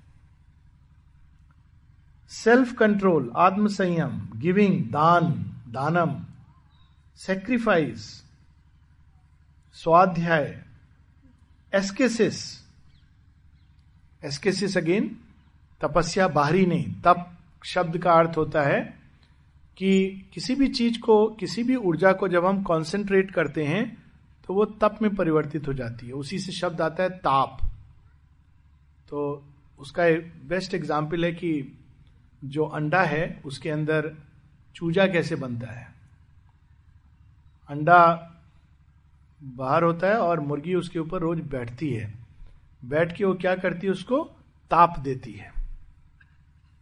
सेल्फ कंट्रोल आत्म संयम गिविंग दान दानम सेक्रीफाइस स्वाध्याय एस्केसिस एस्केसिस अगेन तपस्या बाहरी नहीं। तप शब्द का अर्थ होता है कि किसी भी चीज़ को, किसी भी ऊर्जा को जब हम कंसंट्रेट करते हैं तो वो तप में परिवर्तित हो जाती है। उसी से शब्द आता है ताप। तो उसका बेस्ट एग्ज़ाम्पल है कि जो अंडा है, उसके अंदर चूजा कैसे बनता है? अंडा बाहर होता है और मुर्गी उसके ऊपर रोज बैठती है। बैठ के वो क्या करती है? उसको ताप देती है।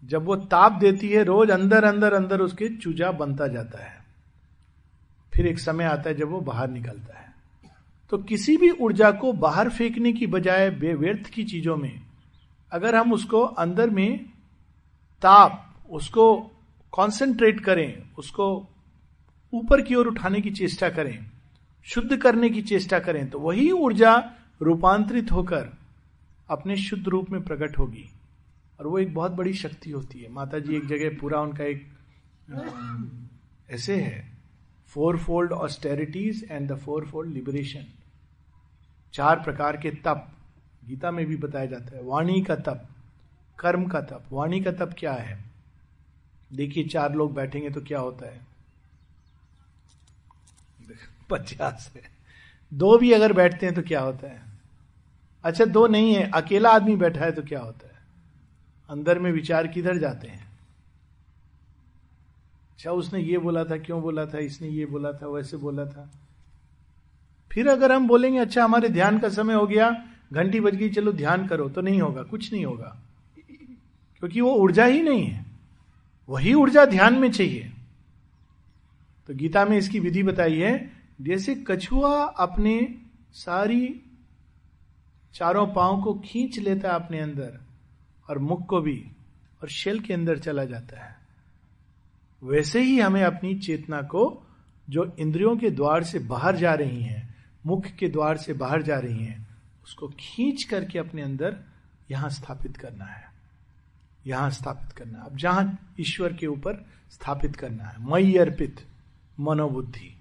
जब वो ताप देती है, रोज अंदर अंदर अंदर उसके चूजा बनता जाता है। फिर एक समय आता है जब वो बाहर निकलता है। तो किसी भी ऊर्जा को बाहर फेंकने की बजाय बेव्यर्थ की चीज़ों में, अगर हम उसको अंदर में ताप, उसको कंसंट्रेट करें, उसको ऊपर की ओर उठाने की चेष्टा करें, शुद्ध करने की चेष्टा करें तो वही ऊर्जा रूपांतरित होकर अपने शुद्ध रूप में प्रकट होगी। और वो एक बहुत बड़ी शक्ति होती है। माता जी एक जगह पूरा उनका एक ऐसे है। Fourfold austerities and the fourfold liberation चार प्रकार के तप। गीता में भी बताया जाता है। वाणी का तप, कर्म का तप। वाणी का तप क्या है? देखिए, चार लोग बैठेंगे तो क्या होता है? पचास है। दो भी अगर बैठते हैं तो क्या होता है? अच्छा दो नहीं है, अकेला आदमी बैठा है तो क्या होता है? अंदर में विचार किधर जाते हैं? अच्छा उसने ये बोला था, क्यों बोला था, इसने ये बोला था, वैसे बोला था। फिर अगर हम बोलेंगे अच्छा हमारे ध्यान का समय हो गया, घंटी बज गई, चलो ध्यान करो तो नहीं होगा, कुछ नहीं होगा। क्योंकि वो ऊर्जा ही नहीं है। वही ऊर्जा ध्यान में चाहिए। तो गीता में इसकी विधि बताई है, जैसे कछुआ अपने सारी चारों पाँव को खींच लेता है अपने अंदर और मुख को भी, और शेल के अंदर चला जाता है। वैसे ही हमें अपनी चेतना को, जो इंद्रियों के द्वार से बाहर जा रही हैं, मुख के द्वार से बाहर जा रही हैं, उसको खींच करके अपने अंदर यहाँ स्थापित करना है। यहाँ स्थापित करना अब जहाँ ईश्वर के ऊपर स्थापित करना है, मई अर्पित मनोबुद्धि।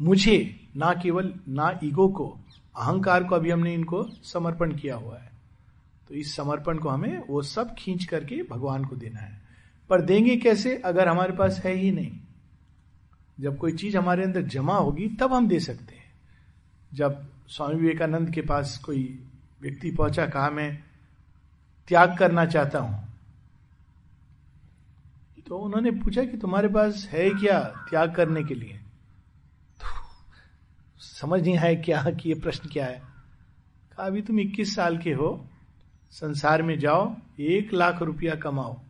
मुझे, ना केवल, ना ईगो को, अहंकार को अभी हमने इनको समर्पण किया हुआ है। तो इस समर्पण को हमें वो सब खींच करके भगवान को देना है। पर देंगे कैसे अगर हमारे पास है ही नहीं? जब कोई चीज़ हमारे अंदर जमा होगी, तब हम दे सकते हैं। जब स्वामी विवेकानंद के पास कोई व्यक्ति पहुँचा, कहा, मैं त्याग करना चाहता हूँ। तो उन्होंने पूछा कि तुम्हारे पास है क्या त्याग करने के लिए? तो समझ नहीं आया क्या, कि ये प्रश्न क्या है। कहा, अभी तुम 21 साल के हो, संसार में जाओ, एक लाख रुपया कमाओ।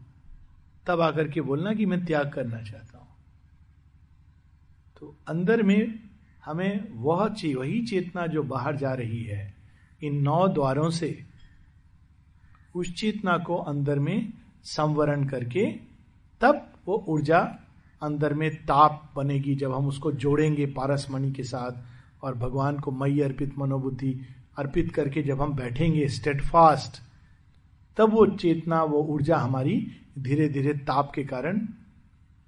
तब आकर के बोलना कि मैं त्याग करना चाहता हूँ। तो अंदर में हमें वह ची, वही चेतना जो बाहर जा रही है, इन नौ द्वारों से, उस चेतना को अंदर में संवरण करके तब वो ऊर्जा अंदर में ताप बनेगी जब हम उसको जोड़ेंगे पारसमणि के साथ और भगवान को मई अर्पित मनोबुद्धि अर्पित करके जब हम बैठेंगे स्टेटफास्ट तब वो चेतना, वो ऊर्जा हमारी धीरे धीरे ताप के कारण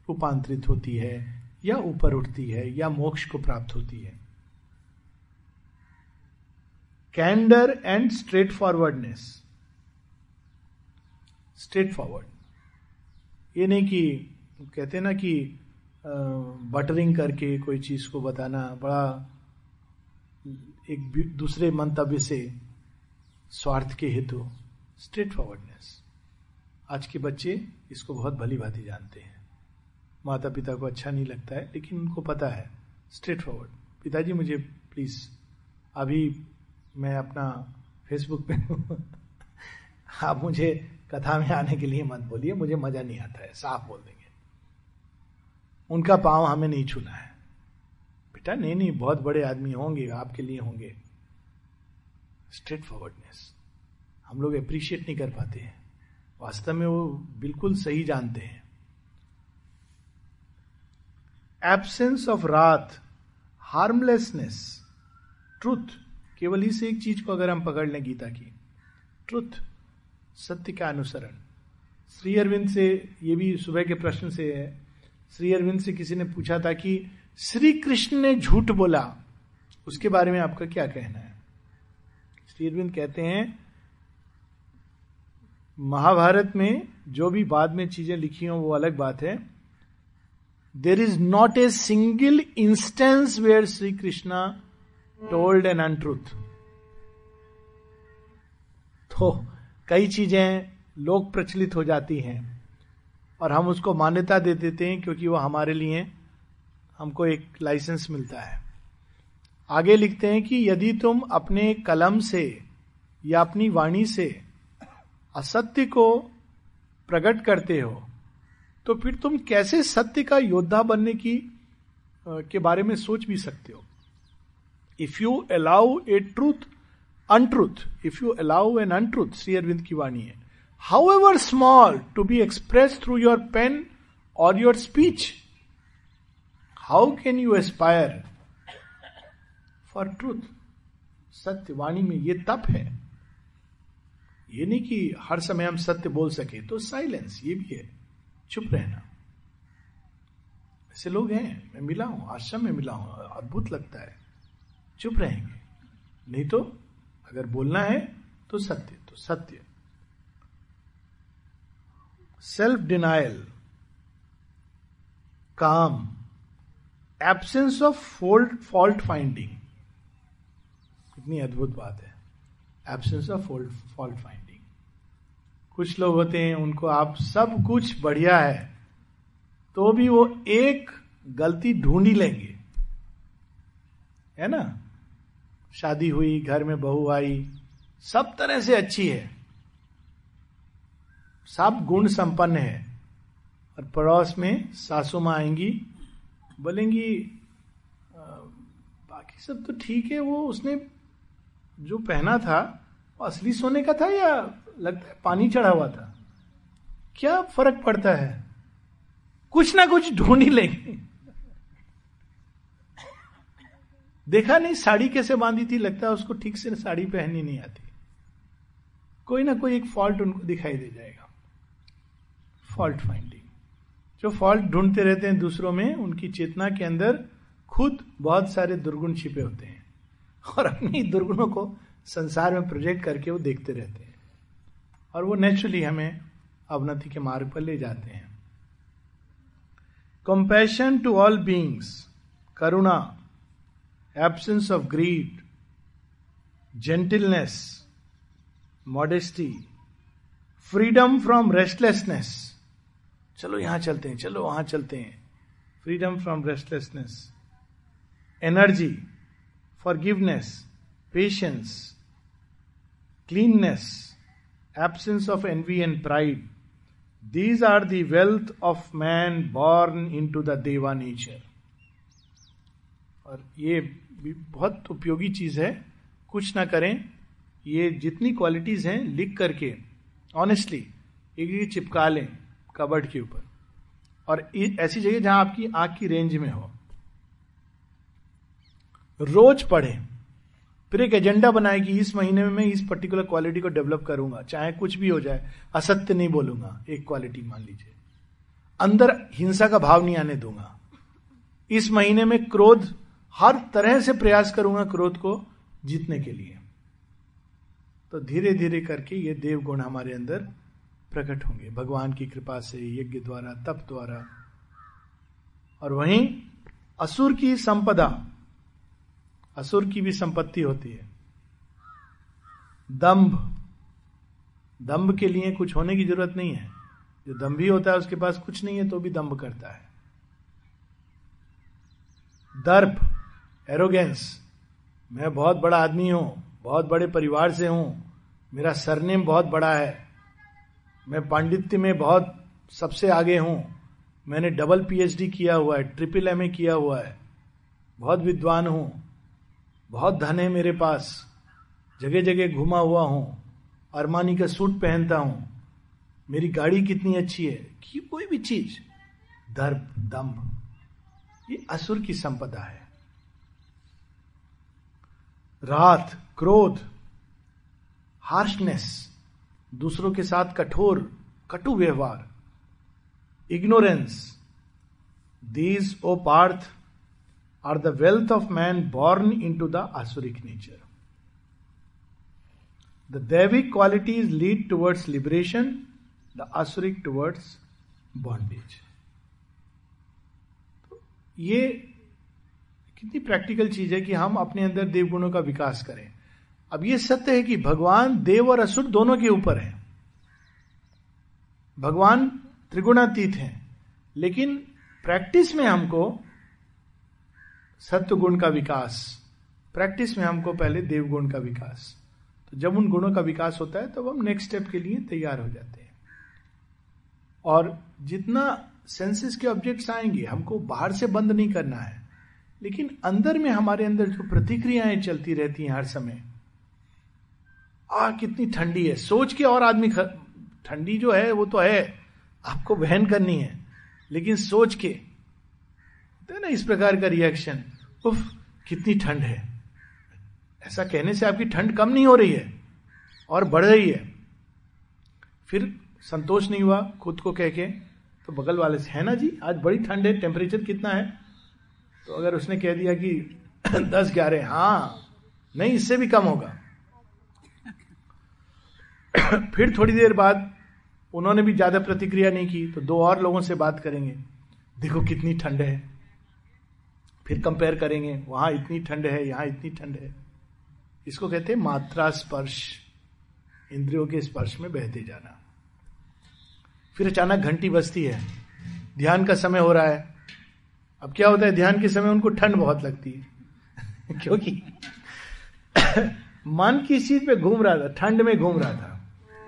रूपांतरित होती है या ऊपर उठती है या मोक्ष को प्राप्त होती है। Candour and straightforwardness straightforward ये नहीं कि कहते ना कि बटरिंग करके कोई चीज़ को बताना बड़ा एक दूसरे मंतव्य से स्वार्थ के हेतु। स्ट्रेट फॉरवर्डनेस आज के बच्चे इसको बहुत भली भांति जानते हैं। माता पिता को अच्छा नहीं लगता है, लेकिन उनको पता है। स्ट्रेट फॉरवर्ड पिताजी मुझे प्लीज़ अभी मैं अपना फेसबुक पे आप मुझे कथा में आने के लिए मत बोलिए, मुझे मज़ा नहीं आता है, साफ़ बोल देंगे। उनका पाँव हमें नहीं छूना है। बेटा, नहीं नहीं, बहुत बड़े आदमी होंगे, आपके लिए होंगे। स्ट्रेट फॉरवर्डनेस हम लोग अप्रिशिएट नहीं कर पाते हैं। वास्तव में वो बिल्कुल सही जानते हैं। एब्सेंस ऑफ़ रात हार्मलेसनेस ट्रुथ केवल इस एक चीज़ को अगर हम पकड़ लें गीता की ट्रुथ सत्य का अनुसरण। श्री अरविंद से ये भी सुबह के प्रश्न से है। श्री अरविंद से किसी ने पूछा था कि श्री कृष्ण ने झूठ बोला, उसके बारे में आपका क्या कहना है? श्री अरविंद कहते हैं, महाभारत में जो भी बाद में चीज़ें लिखी हो, वो अलग बात है। There is not a single instance where Shri Krishna told an untruth तो कई चीज़ें लोक प्रचलित हो जाती हैं और हम उसको मान्यता दे देते हैं क्योंकि वो हमारे लिए हमको एक लाइसेंस मिलता है। आगे लिखते हैं कि यदि तुम अपने कलम से या अपनी वाणी से असत्य को प्रकट करते हो तो फिर तुम कैसे सत्य का योद्धा बनने की के बारे में सोच भी सकते हो। If you allow a truth untruth if you allow an untruth Shri Aurobindo की वाणी है however small to be express through your pen और your speech how can you aspire for truth सत्य वाणी में ये तप है ये नहीं कि हर समय हम सत्य बोल सके तो साइलेंस ये भी है चुप रहना ऐसे लोग हैं मैं मिला हूँ आश्रम में मिला हूँ अद्भुत लगता है चुप रहेंगे नहीं तो अगर बोलना है तो सत्य तो सत्य। Self denial calm absence of fault fault finding कितनी अद्भुत बात है। Absence of fault fault finding कुछ लोग होते हैं, उनको आप सब कुछ बढ़िया है तो भी वो एक गलती ढूंढ ही लेंगे। है ना? शादी हुई, घर में बहू आई, सब तरह से अच्छी है। सब गुण संपन्न है। और पड़ोस में सासू माँ आएँगी, बोलेंगी बाकी सब तो ठीक है, वो उसने जो पहना था, वो असली सोने का था या लगता है पानी चढ़ा हुआ था? क्या फ़र्क पड़ता है? कुछ ना कुछ ढूंढ ही लेंगे। देखा नहीं, साड़ी कैसे बांधी थी, लगता है उसको ठीक से साड़ी पहननी नहीं आती। कोई ना कोई एक फॉल्ट उनको दिखाई दे जाएगा। फॉल्ट फाइंडिंग जो फॉल्ट ढूंढते रहते हैं दूसरों में, उनकी चेतना के अंदर खुद बहुत सारे दुर्गुण छिपे होते हैं। और अपने दुर्गुणों को संसार में प्रोजेक्ट करके वो देखते रहते हैं। और वो नेचुरली हमें अवनति के मार्ग पर ले जाते हैं। कंपैशन टू ऑल बींग्स करुणा। Absence of greed gentleness modesty freedom from restlessness चलो यहाँ चलते हैं, चलो वहाँ चलते हैं। Freedom from restlessness energy forgiveness patience cleanness absence of envy and pride. These are the wealth of man born into the deva nature और ये बहुत उपयोगी चीज़ है। कुछ ना करें, ये जितनी क्वालिटीज हैं, लिख करके ऑनेस्टली एक एक चिपका लें कबर्ड के ऊपर। और ऐसी जगह जहाँ आपकी आँख की रेंज में हो। रोज पढ़ें। फिर एक एजेंडा बनाए कि इस महीने में मैं इस पर्टिकुलर क्वालिटी को डेवलप करूँगा। चाहे कुछ भी हो जाए, असत्य नहीं बोलूँगा, एक क्वालिटी मान लीजिए। अंदर हिंसा का भाव नहीं आने दूँगा। इस महीने में क्रोध हर तरह से प्रयास करूँगा क्रोध को जीतने के लिए। तो धीरे धीरे करके ये देव गुण हमारे अंदर प्रकट होंगे। भगवान की कृपा से, यज्ञ द्वारा, तप द्वारा। और वहीं असुर की संपदा, असुर की भी संपत्ति होती है। दंभ दंभ के लिए कुछ होने की ज़रूरत नहीं है। जो दम्भी होता है, उसके पास कुछ नहीं है तो भी दम्भ करता है। दर्प एरोगेंस मैं बहुत बड़ा आदमी हूँ, बहुत बड़े परिवार से हूँ, मेरा सरनेम बहुत बड़ा है। मैं पांडित्य में बहुत सबसे आगे हूँ। मैंने डबल पीएचडी किया हुआ है ट्रिपल एमए किया हुआ है। बहुत विद्वान हूँ, बहुत धन है मेरे पास। जगह जगह घुमा हुआ हूँ, अरमानी का सूट पहनता हूँ। मेरी गाड़ी कितनी अच्छी है, कि कोई भी चीज़। दर्प, दम्भ, ये असुर की संपदा है। रात, क्रोध, हार्शनेस, दूसरों के साथ कठोर, कटु व्यवहार ignorance these O Partha are the wealth of man born into the asuric nature the daivic qualities lead towards liberation the asuric towards bondage ये कितनी प्रैक्टिकल चीज़ है कि हम अपने अंदर देव गुणों का विकास करें। अब ये सत्य है कि भगवान, देव और असुर दोनों के ऊपर है। भगवान त्रिगुणातीत हैं, लेकिन प्रैक्टिस में हमको सत्य गुण का विकास, प्रैक्टिस में हमको पहले देव गुण का विकास। तो जब उन गुणों का विकास होता है, तब तो हम नेक्स्ट स्टेप के लिए तैयार हो जाते हैं। और जितना सेंसेस के ऑब्जेक्ट्स आएँगे, हमको बाहर से बंद नहीं करना है। लेकिन अंदर में हमारे अंदर जो प्रतिक्रियाएँ चलती रहती हैं हर समय, आ, कितनी ठंडी है। सोच के और आदमी ठंडी जो है, वो तो है। आपको बहन करनी है। लेकिन सोच के है ना, इस प्रकार का रिएक्शन उफ, कितनी ठंड है। ऐसा कहने से आपकी ठंड कम नहीं हो रही है और बढ़ रही है। फिर संतोष नहीं हुआ, खुद को कह के तो बगल वाले से, है ना जी, आज बड़ी ठंड है टेम्परेचर कितना है? तो अगर उसने कह दिया कि दस ग्यारह हाँ नहीं, इससे भी कम होगा। फिर थोड़ी देर बाद उन्होंने भी ज़्यादा प्रतिक्रिया नहीं की तो दो और लोगों से बात करेंगे। देखो कितनी ठंड है। फिर कंपेयर करेंगे, वहाँ इतनी ठंड है, यहाँ इतनी ठंड है। इसको कहते हैं मात्रा स्पर्श, इंद्रियों के स्पर्श में बहते जाना। फिर अचानक घंटी बजती है। ध्यान का समय हो रहा है। अब क्या होता है ध्यान के समय उनको ठंड बहुत लगती है। क्योंकि मन किस चीज़ पे घूम रहा था? ठंड में घूम रहा था।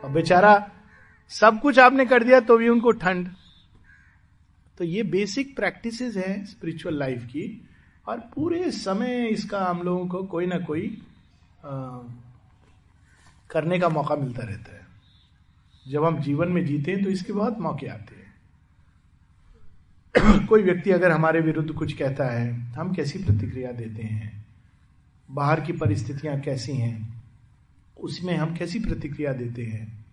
और बेचारा सब कुछ आपने कर दिया तो भी उनको ठंड। तो ये बेसिक प्रैक्टिस है स्पिरिचुअल लाइफ की और पूरे समय इसका हम लोगों को कोई ना कोई आ, करने का मौका मिलता रहता है। जब हम जीवन में जीते हैं तो इसके बहुत मौके आते हैं। कोई व्यक्ति अगर हमारे विरुद्ध कुछ कहता है, हम कैसी प्रतिक्रिया देते हैं? बाहर की परिस्थितियाँ कैसी हैं? उसमें हम कैसी प्रतिक्रिया देते हैं?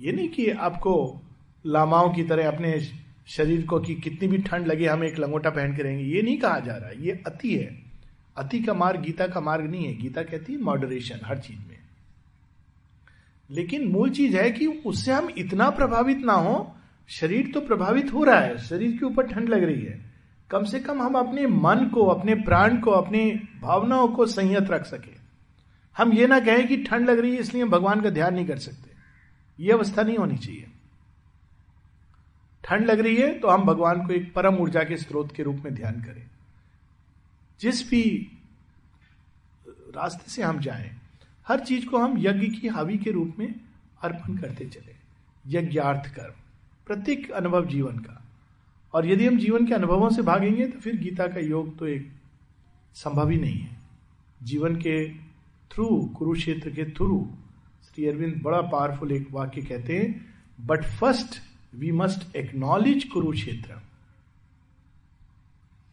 ये नहीं कि आपको लामाओं की तरह अपने शरीर को कि कितनी भी ठंड लगे, हम एक लंगोटा पहन के रहेंगे। ये नहीं कहा जा रहा है। ये अति है। अति का मार्ग गीता का मार्ग नहीं है। गीता कहती है मॉडरेशन हर चीज़ में। लेकिन मूल चीज़ है कि उससे हम इतना प्रभावित ना हो शरीर तो प्रभावित हो रहा है, शरीर के ऊपर ठंड लग रही है। कम से कम हम अपने मन को, अपने प्राण को, अपने भावनाओं को संयत रख सके। हम ये ना कहें कि ठंड लग रही है, इसलिए भगवान का ध्यान नहीं कर सकते। ये अवस्था नहीं होनी चाहिए। ठंड लग रही है तो हम भगवान को एक परम ऊर्जा के स्रोत के रूप में ध्यान करें। जिस भी रास्ते से हम जाएँ, हर चीज़ को हम यज्ञ की हावी के रूप में अर्पण करते चले। यज्ञार्थ कर्म। प्रत्येक अनुभव जीवन का। और यदि हम जीवन के अनुभवों से भागेंगे तो फिर गीता का योग तो एक संभव ही नहीं है। जीवन के थ्रू, कुरुक्षेत्र के थ्रू, श्री अरविंद बड़ा पावरफुल एक वाक्य कहते हैं but first we must acknowledge Kurukshetra.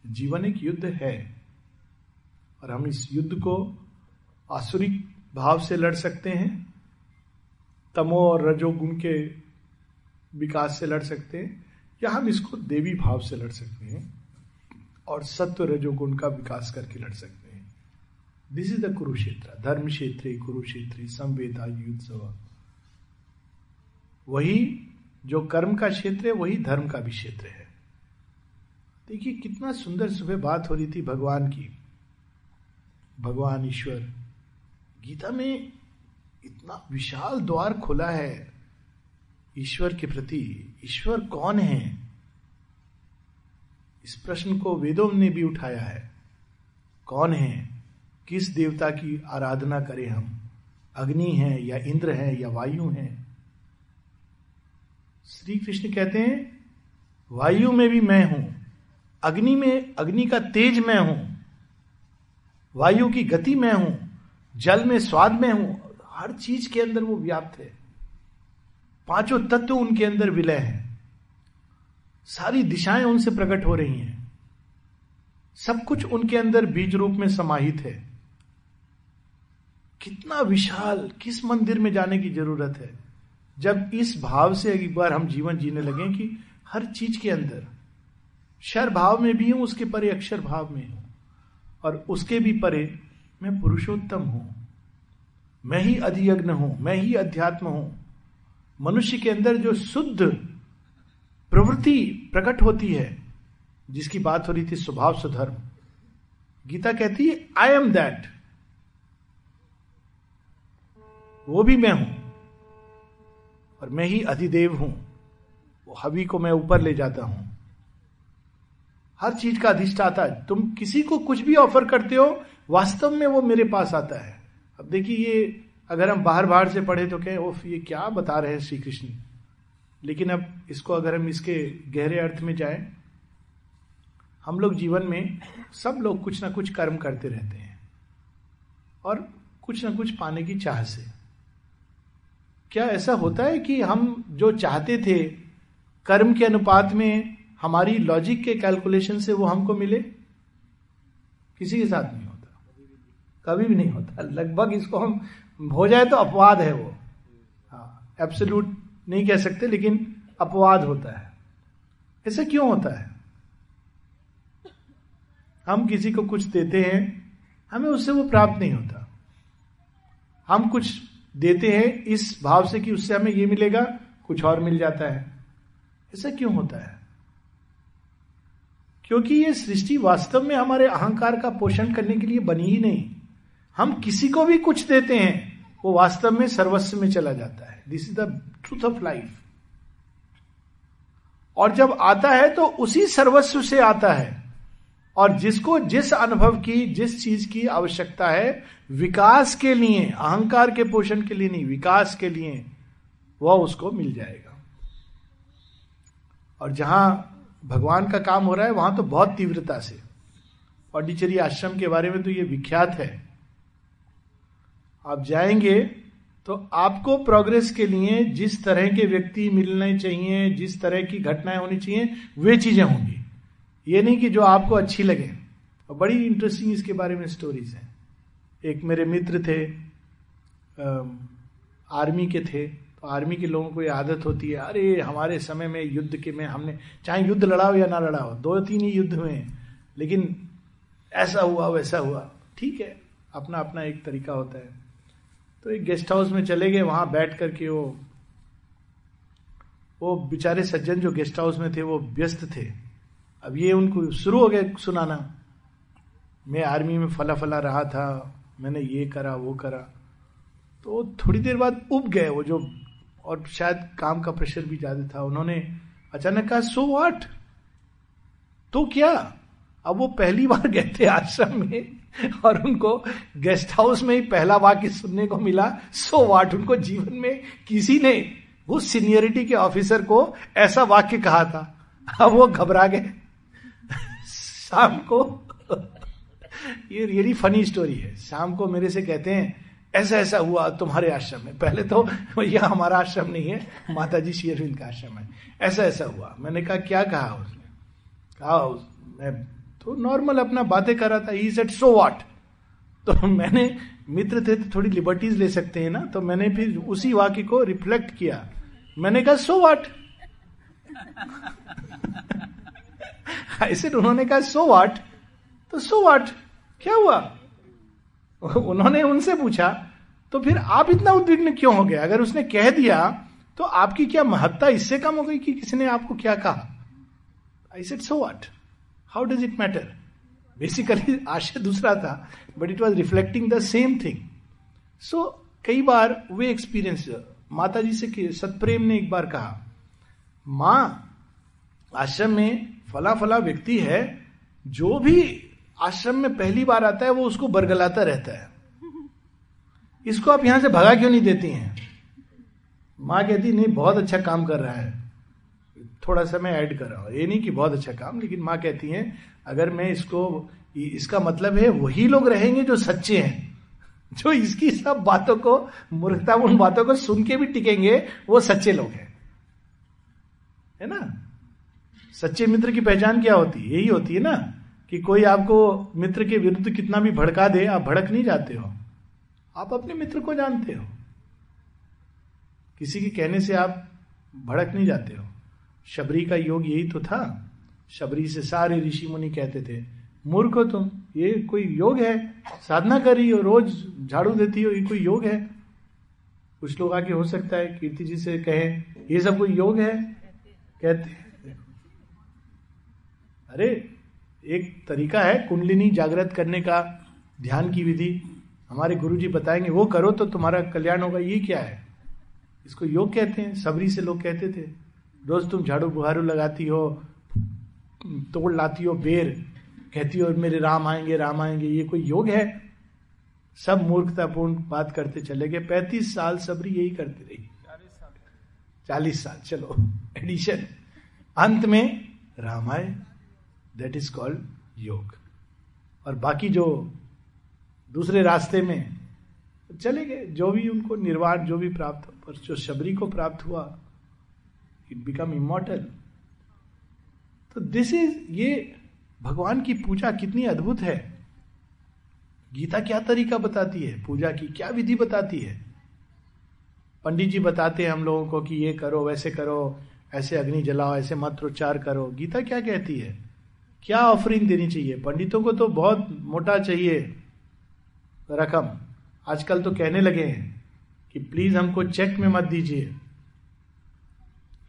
जीवन एक युद्ध है, और हम इस युद्ध को आसुरिक भाव से लड़ सकते हैं। तमो और रजोगुण के विकास से लड़ सकते हैं, या हम इसको देवी भाव से लड़ सकते हैं और सत्व रजोगुण का विकास करके लड़ सकते हैं। दिस इज़ द कुरुक्षेत्र धर्म क्षेत्र कुरुक्षेत्र, संवेदा युद्ध वही जो कर्म का क्षेत्र है, वही धर्म का भी क्षेत्र है। देखिए, कितना सुंदर सुबह बात हो रही थी भगवान की। भगवान ईश्वर, गीता में इतना विशाल द्वार खुला है। ईश्वर के प्रति, ईश्वर कौन है? इस प्रश्न को वेदों ने भी उठाया है। कौन है? किस देवता की आराधना करें हम? अग्नि है या इंद्र है या वायु है? श्री कृष्ण कहते हैं, वायु में भी मैं हूँ, अग्नि में, अग्नि का तेज मैं हूँ, वायु की गति में हूँ, जल में, स्वाद में हूँ, हर चीज़ के अंदर वो व्याप्त है। पाँचों तत्व उनके अंदर विलय है। सारी दिशाएँ उनसे प्रकट हो रही हैं। सब कुछ उनके अंदर बीज रूप में समाहित है। कितना विशाल, किस मंदिर में जाने की ज़रूरत है? जब इस भाव से एक बार हम जीवन जीने लगे कि हर चीज़ के अंदर शर भाव में भी हूँ, उसके परे अक्षर भाव में हूँ, और उसके भी परे मैं पुरुषोत्तम हूँ। मैं ही अधियज्ञ हूँ, मैं ही अध्यात्म हूँ। मनुष्य के अंदर जो शुद्ध प्रवृत्ति प्रकट होती है, जिसकी बात हो रही थी स्वभाव सुधर्म गीता कहती है आई एम दैट वो भी मैं हूँ, और मैं ही अधिदेव हूँ। वो हवि को मैं ऊपर ले जाता हूँ। हर चीज़ का अधिष्ठाता है। तुम किसी को कुछ भी ऑफ़र करते हो, वास्तव में वो मेरे पास आता है। अब देखिए, ये अगर हम बाहर बाहर से पढ़े तो कहें ओफ ये क्या बता रहे हैं श्री कृष्ण लेकिन अब इसको अगर हम इसके गहरे अर्थ में जाएँ हम लोग जीवन में सब लोग कुछ ना कुछ कर्म करते रहते हैं और कुछ ना कुछ पाने की चाह से। क्या ऐसा होता है कि हम जो चाहते थे कर्म के अनुपात में हमारी लॉजिक के कैलकुलेशन से वो हमको मिले? किसी के साथ नहीं होता। कभी भी नहीं होता। लगभग इसको हम हो जाए तो अपवाद है वो। हाँ एब्सोल्यूट नहीं कह सकते, लेकिन अपवाद होता है। ऐसा क्यों होता है? हम किसी को कुछ देते हैं, हमें उससे वो प्राप्त नहीं होता। हम कुछ देते हैं, इस भाव से कि उससे हमें ये मिलेगा, कुछ और मिल जाता है। ऐसा क्यों होता है? क्योंकि ये सृष्टि वास्तव में हमारे अहंकार का पोषण करने के लिए बनी ही नहीं। हम किसी को भी कुछ देते हैं, वो वास्तव में सर्वस्व में चला जाता है। This is the truth of life और जब आता है तो उसी सर्वस्व से आता है। और जिसको जिस अनुभव की, जिस चीज़ की आवश्यकता है, विकास के लिए, अहंकार के पोषण के लिए नहीं, विकास के लिए, वह उसको मिल जाएगा। और जहाँ भगवान का काम हो रहा है, वहाँ तो बहुत तीव्रता से। पौडिचेरी आश्रम के बारे में तो ये विख्यात है। आप जाएँगे तो आपको प्रोग्रेस के लिए जिस तरह के व्यक्ति मिलने चाहिए, जिस तरह की घटनाएँ होनी चाहिए, वे चीज़ें होंगी। ये नहीं कि जो आपको अच्छी लगे। और बड़ी इंटरेस्टिंग इसके बारे में स्टोरीज हैं। एक मेरे मित्र थे आर्मी के थे। तो आर्मी के लोगों को ये आदत होती है, अरे, हमारे समय में युद्ध के में हमने, चाहे युद्ध लड़ाओ या ना लड़ाओ दो तीन ही युद्ध हुए लेकिन ऐसा हुआ, वैसा हुआ। ठीक है अपना अपना एक तरीका होता है। तो एक गेस्ट हाउस में चले गए, वहाँ बैठ करके वो वो बेचारे सज्जन जो गेस्ट हाउस में थे, वो व्यस्त थे। अब ये उनको शुरू हो गए सुनाना। मैं आर्मी में फला फला रहा था, मैंने ये करा, वो करा। तो थोड़ी देर बाद उब गए वो जो, और शायद काम का प्रेशर भी ज़्यादा था। उन्होंने अचानक कहा सो वाट तो क्या? अब वो पहली बार गए थे आश्रम में। और उनको गेस्ट हाउस में ही पहला वाक्य सुनने को मिला सो वाट उनको जीवन में किसी ने वो सीनियरिटी के ऑफिसर को ऐसा वाक्य कहा था। अब वो घबरा गए। शाम को, ये रियली फनी स्टोरी है। शाम को मेरे से कहते हैं, ऐसा ऐसा हुआ तुम्हारे आश्रम में। पहले तो यह हमारा आश्रम नहीं है माता जी शेरविंद का आश्रम है। ऐसा ऐसा हुआ। मैंने कहा, क्या कहा उसने? कहा, मैं तो नॉर्मल अपना बातें कर रहा था। ही सेट सो वाट तो मैंने, मित्र थे तो थोड़ी लिबर्टीज ले सकते हैं ना? तो मैंने फिर उसी वाक्य को रिफ्लेक्ट किया। मैंने कहा सो वाट ऐसे उन्होंने कहा सो वाट तो सो वाट क्या हुआ? उन्होंने उनसे पूछा तो फिर आप इतना उद्विग्न क्यों हो गए? अगर उसने कह दिया तो आपकी क्या महत्ता इससे कम हो गई कि किसी ने आपको क्या कहा? I said so what how does it matter basically आशय दूसरा था but it was reflecting the same thing so कई बार वे एक्सपीरियंस माता जी से सतप्रेम ने एक बार कहा, माँ, आश्रम में फला फला व्यक्ति है, जो भी आश्रम में पहली बार आता है, वो उसको बरगलाता रहता है। इसको आप यहाँ से भगा क्यों नहीं देती हैं? माँ कहती, नहीं, बहुत अच्छा काम कर रहा है। थोड़ा सा मैं ऐड कर रहा हूँ। ये नहीं कि बहुत अच्छा काम, लेकिन माँ कहती है, अगर मैं इसको, इसका मतलब है वही लोग रहेंगे जो सच्चे हैं, जो इसकी सब बातों को मूर्खता उन बातों को सुन के भी टिकेंगे, वो सच्चे लोग हैं। है ना? सच्चे मित्र की पहचान क्या होती? है यही होती है ना, कि कोई आपको मित्र के विरुद्ध कितना भी भड़का दे, आप भड़क नहीं जाते हो। आप अपने मित्र को जानते हो। किसी के कहने से आप भड़क नहीं जाते हो। शबरी का योग यही तो था। शबरी से सारे ऋषि मुनि कहते थे, मूर्ख हो तुम, ये कोई योग है? साधना कर रही हो, रोज झाड़ू देती हो, ये कोई योग है? कुछ लोग आके हो सकता है, कीर्ति जी से कहे, ये सब कोई योग है? कहते अरे, एक तरीका है कुंडलिनी जागृत करने का, ध्यान की विधि। हमारे गुरु जी बताएँगे, वो करो तो तुम्हारा कल्याण होगा, ये क्या है? इसको योग कहते हैं सबरी से लोग कहते थे। रोज तुम झाड़ू बुहारू लगाती हो, तोड़ लाती हो, बेर, कहती हो, मेरे राम आएँगे राम आएँगे, ये कोई योग है? सब मूर्खतापूर्ण बात करते चले गए। पैंतीस साल सबरी यही करती रही। चालीस साल, चलो एडिशन अंत में राम आए दैट इज़ कॉल्ड योग। और बाकी जो दूसरे रास्ते में चले गए, जो भी उनको निर्वाण, जो भी प्राप्त, पर जो शबरी को प्राप्त हुआ इट बिकम इमोटल तो दिस इज़ ये भगवान की पूजा कितनी अद्भुत है। गीता क्या तरीका बताती है? पूजा की क्या विधि बताती है? पंडित जी बताते हैं हम लोगों को कि ये करो, वैसे करो, ऐसे अग्नि जलाओ, ऐसे मंत्रोच्चार करो। गीता क्या कहती है? क्या ऑफरिंग देनी चाहिए? पंडितों को तो बहुत मोटा चाहिए रकम। आजकल तो कहने लगे हैं कि प्लीज़ हमको चेक में मत दीजिए।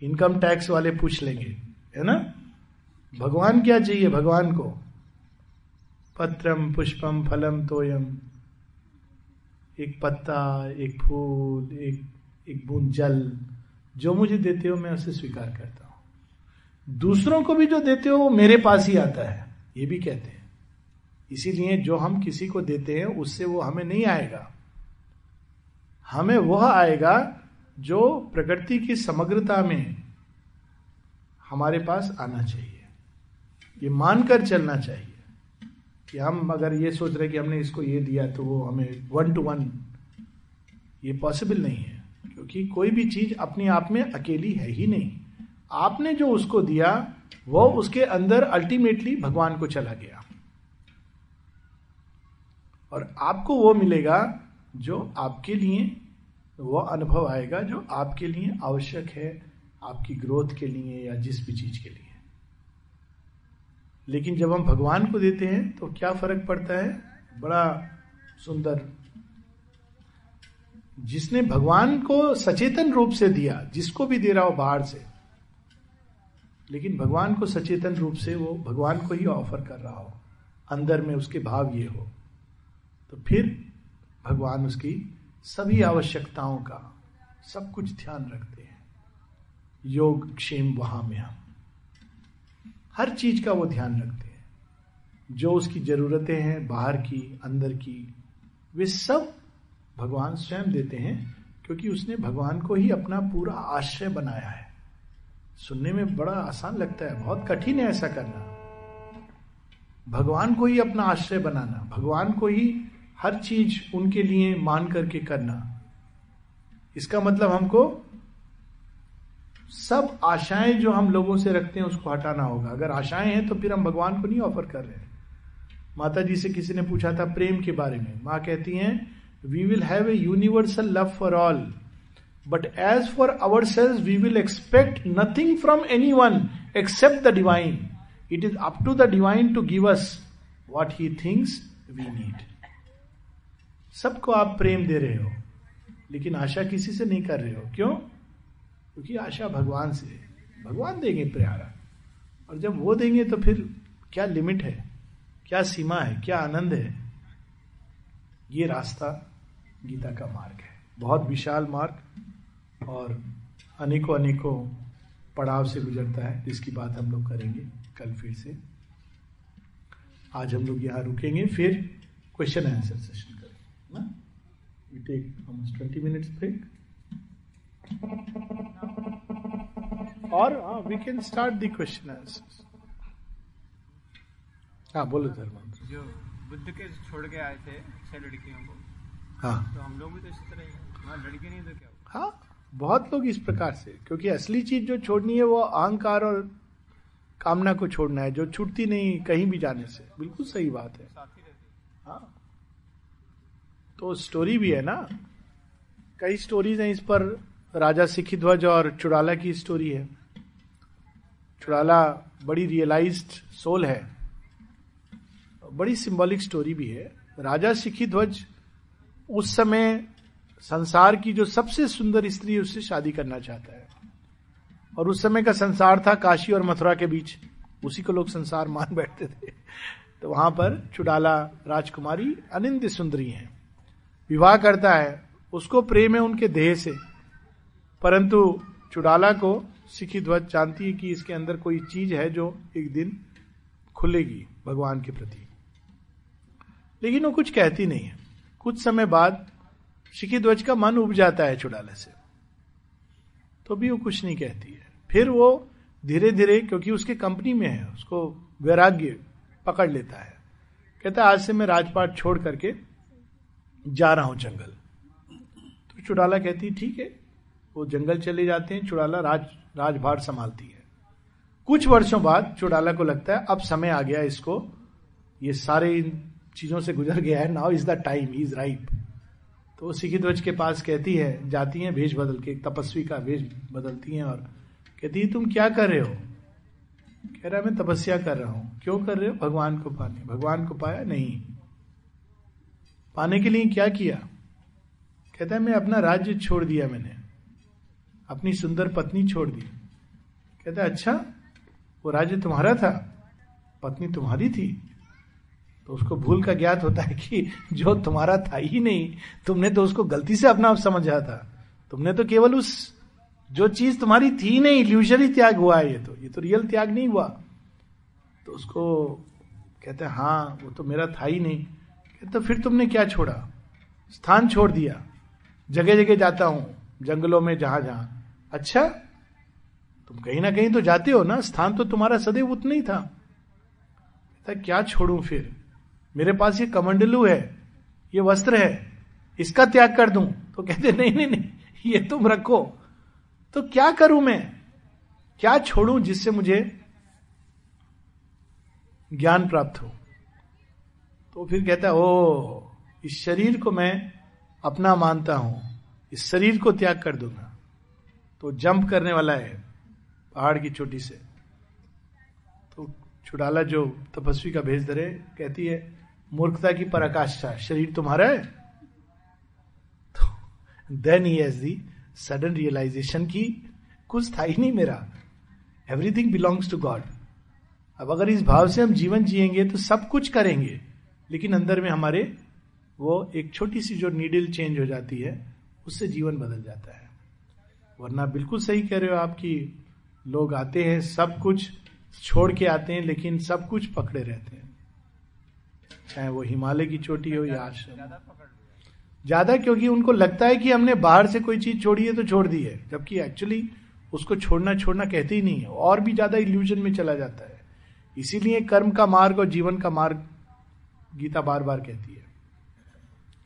इनकम टैक्स वाले पूछ लेंगे, है ना? भगवान क्या चाहिए भगवान को? पत्रम, पुष्पम, फलम, तोयम। एक पत्ता, एक फूल, एक एक बूंद जल, जो मुझे देते हो मैं उसे स्वीकार करता हूँ। दूसरों को भी जो देते हो वो मेरे पास ही आता है, ये भी कहते हैं। इसीलिए जो हम किसी को देते हैं, उससे वो हमें नहीं आएगा। हमें वह आएगा जो प्रकृति की समग्रता में हमारे पास आना चाहिए। ये मानकर चलना चाहिए कि हम अगर ये सोच रहे कि हमने इसको ये दिया तो वो हमें वन टू वन ये पॉसिबल नहीं है, क्योंकि कोई भी चीज़ अपने आप में अकेली है ही नहीं। आपने जो उसको दिया, वो उसके अंदर अल्टीमेटली भगवान को चला गया। और आपको वो मिलेगा जो आपके लिए वो अनुभव आएगा जो आपके लिए आवश्यक है, आपकी ग्रोथ के लिए या जिस भी चीज़ के लिए। लेकिन जब हम भगवान को देते हैं तो क्या फ़र्क पड़ता है? बड़ा सुंदर। जिसने भगवान को सचेतन रूप से दिया, जिसको भी दे रहा हो बाहर से, लेकिन भगवान को सचेतन रूप से वो भगवान को ही ऑफ़र कर रहा हो। अंदर में उसके भाव ये हो तो फिर भगवान उसकी सभी आवश्यकताओं का सब कुछ ध्यान रखते हैं। योग क्षेम वहाँ में हम। हर चीज़ का वो ध्यान रखते हैं। जो उसकी जरूरतें हैं, बाहर की, अंदर की, वे सब भगवान स्वयं देते हैं, क्योंकि उसने भगवान को ही अपना पूरा आश्रय बनाया है। सुनने में बड़ा आसान लगता है, बहुत कठिन है ऐसा करना। भगवान को ही अपना आश्रय बनाना, भगवान को ही हर चीज़ उनके लिए मान करके करना। इसका मतलब हमको सब आशाएँ जो हम लोगों से रखते हैं उसको हटाना होगा। अगर आशाएँ हैं तो फिर हम भगवान को नहीं ऑफ़र कर रहे हैं। माता जी से किसी ने पूछा था प्रेम के बारे में। माँ कहती हैं we will have a universal love for all but as for our selves we will expect nothing from anyone except the divine it is up to the divine to give us what he thinks we need सबको आप प्रेम दे रहे हो, लेकिन आशा किसी से नहीं कर रहे हो। क्यों? क्योंकि आशा भगवान से भगवान देंगे प्यारा। और जब वो देंगे तो फिर क्या लिमिट है? क्या सीमा है? क्या आनंद है? ये रास्ता गीता का मार्ग है। बहुत विशाल मार्ग और अनेकों अनेकों पड़ाव से गुजरता है। जिसकी बात हम लोग करेंगे कल फिर से। आज हम लोग यहाँ रुकेंगे, फिर क्वेश्चन आंसर सेशन करेंगे ना we take almost twenty minutes break और we can start the question answer हाँ बोलो धर्म जो बुद्ध के छोड़ के आए थे छह लड़कियों को हाँ। तो हम लोग भी तो इसी तरह ही हैं। वहाँ नहीं तो क्या हुआ? हाँ बहुत लोग इस प्रकार से क्योंकि असली चीज़ जो छोड़नी है वो अहंकार और कामना को छोड़ना है जो छूटती नहीं कहीं भी जाने से। बिल्कुल सही बात हाँ। तो स्टोरी भी है ना। कई स्टोरीज हैं इस पर। राजा सिखी ध्वज और चुड़ाला की स्टोरी है। चुड़ाला बड़ी रियलाइज्ड सोल है। बड़ी सिंबॉलिक स्टोरी भी है। राजा सिखी ध्वज उस समय संसार की जो सबसे सुंदर स्त्री उससे शादी करना चाहता है। और उस समय का संसार था काशी और मथुरा के बीच। उसी को लोग संसार मान बैठते थे। तो वहाँ पर चुड़ाला राजकुमारी अनिंद सुंदरी है। विवाह करता है, उसको प्रेम है उनके देह से। परंतु चुड़ाला को सिखी ध्वज जानती है कि इसके अंदर कोई चीज़ है जो एक दिन खुलेगी भगवान के प्रति। लेकिन वो कुछ कहती नहीं है। कुछ समय बाद सिखी ध्वज का मन उब जाता है चुड़ाले से। तो भी वो कुछ नहीं कहती है। फिर वो धीरे धीरे क्योंकि उसके कंपनी में है, उसको वैराग्य पकड़ लेता है। कहता है, आज से मैं राजपाट छोड़ करके जा रहा हूँ जंगल। तो चुड़ाला कहती, ठीक है। वो जंगल चले जाते हैं, चुड़ाला राज, राजभार संभालती है। कुछ वर्षों बाद चुड़ाला को लगता है, अब समय आ गया इसको। ये सारे इन चीज़ों से गुजर गया है। Now is the time is right तो वो सिखी ध्वज के पास कहती है, जाती है भेष बदल के तपस्वी का भेष बदलती हैं और कहती है, तुम क्या कर रहे हो? कह रहा है, मैं तपस्या कर रहा हूँ। क्यों कर रहे हो? भगवान को पाने। भगवान को पाया नहीं। पाने के लिए क्या किया? कहता है, मैं अपना राज्य छोड़ दिया मैंने। अपनी सुंदर पत्नी छोड़ दी। कहता है अच्छा वो राज्य तुम्हारा था, पत्नी तुम्हारी थी। तो उसको भूल का ज्ञात होता है कि जो तुम्हारा था ही नहीं, तुमने तो उसको गलती से अपना आप समझा था। तुमने तो केवल उस, जो चीज़ तुम्हारी थी नहीं इल्यूजरी त्याग हुआ है ये तो। ये तो रियल त्याग नहीं हुआ। तो उसको कहते हैं हाँ वो तो मेरा था ही नहीं। तो फिर तुमने क्या छोड़ा? स्थान छोड़ दिया। जगह जगह जाता हूँ, जंगलों में जहाँ जहाँ अच्छा तुम कहीं ना कहीं तो जाते हो ना? स्थान तो तुम्हारा सदैव उतना ही था। क्या छोड़ू फिर? मेरे पास ये कमंडलू है, ये वस्त्र है, इसका त्याग कर दूँ? तो कहते, नहीं नहीं नहीं, ये तुम रखो। तो क्या करूँ मैं? क्या छोड़ू जिससे मुझे ज्ञान प्राप्त हो? तो फिर कहता है ओ इस शरीर को मैं अपना मानता हूँ। इस शरीर को त्याग कर दूँगा। तो जंप करने वाला है, पहाड़ की चोटी से। तो छुड़ाला जो तपस्वी का भेज धरे, कहती है, मूर्खता की पराकाष्ठा, शरीर तुम्हारा है? तो then he has the sudden realization की कुछ था ही नहीं मेरा। एवरीथिंग बिलोंग्स टू गॉड अब अगर इस भाव से हम जीवन जिएँगे तो सब कुछ करेंगे। लेकिन अंदर में हमारे वो एक छोटी सी जो नीडल चेंज हो जाती है, उससे जीवन बदल जाता है। वरना बिल्कुल सही कह रहे हो आप कि लोग आते हैं, सब कुछ छोड़ के आते हैं, लेकिन सब कुछ पकड़े रहते हैं। चाहे वो हिमालय की चोटी हो या आश्रम। ज़्यादा क्योंकि उनको लगता है कि हमने बाहर से कोई चीज़ छोड़ी है तो छोड़ दी है, जबकि एक्चुअली उसको छोड़ना छोड़ना कहते ही नहीं है। और भी ज़्यादा इल्यूजन में चला जाता है। इसीलिए कर्म का मार्ग और जीवन का मार्ग गीता बार बार कहती है।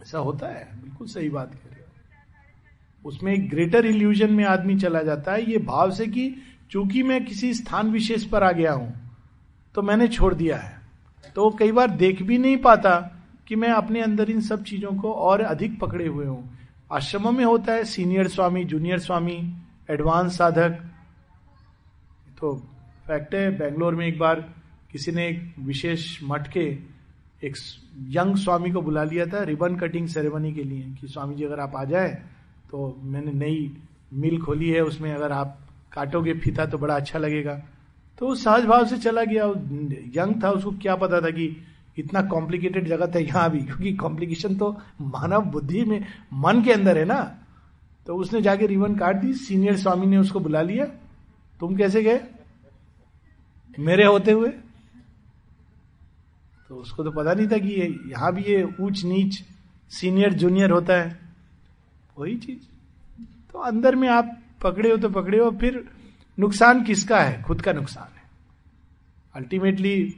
ऐसा होता है, बिल्कुल सही बात कह रहे हो। उसमें एक ग्रेटर इल्यूजन में आदमी चला जाता है, ये भाव से कि चूँकि मैं किसी स्थान विशेष पर आ गया हूँ तो मैंने छोड़ दिया है। तो कई बार देख भी नहीं पाता कि मैं अपने अंदर इन सब चीज़ों को और अधिक पकड़े हुए हूँ। आश्रमों में होता है senior swami junior swami advance साधक। तो फैक्ट है, बेंगलोर में एक बार किसी ने एक विशेष मठ के एक यंग स्वामी को बुला लिया था, रिबन कटिंग सेरेमनी के लिए, कि स्वामी जी अगर आप आ जाए तो मैंने नई मिल खोली है, उसमें अगर आप काटोगे फीता तो बड़ा अच्छा लगेगा। तो वो सहज भाव से चला गया। यंग था, उसको क्या पता था कि इतना कॉम्प्लिकेटेड जगत है यहाँ भी, क्योंकि कॉम्प्लिकेशन तो मानव बुद्धि में, मन के अंदर है ना। तो उसने जाके रिबन काट दी सीनियर स्वामी ने उसको बुला लिया। तुम कैसे गए? मेरे होते हुए? तो उसको तो पता नहीं था कि ये, यहाँ भी ये ऊंच नीच सीनियर, जूनियर होता है। वही चीज़। तो अंदर में आप पकड़े हो तो पकड़े हो, फिर नुकसान किसका है? खुद का नुकसान है। अल्टीमेटली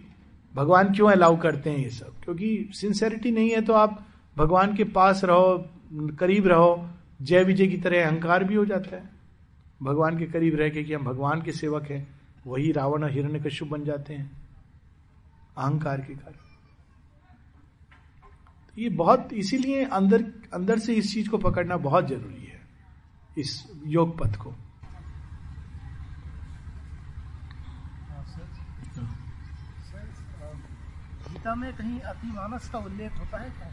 भगवान क्यों अलाउ करते हैं ये सब? क्योंकि सिंसेरिटी नहीं है तो आप भगवान के पास रहो, करीब रहो, जय विजय की तरह अहंकार भी हो जाता है। भगवान के करीब रह के कि हम भगवान के सेवक हैं, वही रावण और हिरण्य कश्यप बन जाते हैं। अहंकार के कारण। तो ये बहुत इसीलिए अंदर अंदर से इस चीज़ को पकड़ना बहुत ज़रूरी है इस योग पथ को। गीता में कहीं अतिमानस का उल्लेख होता है क्या?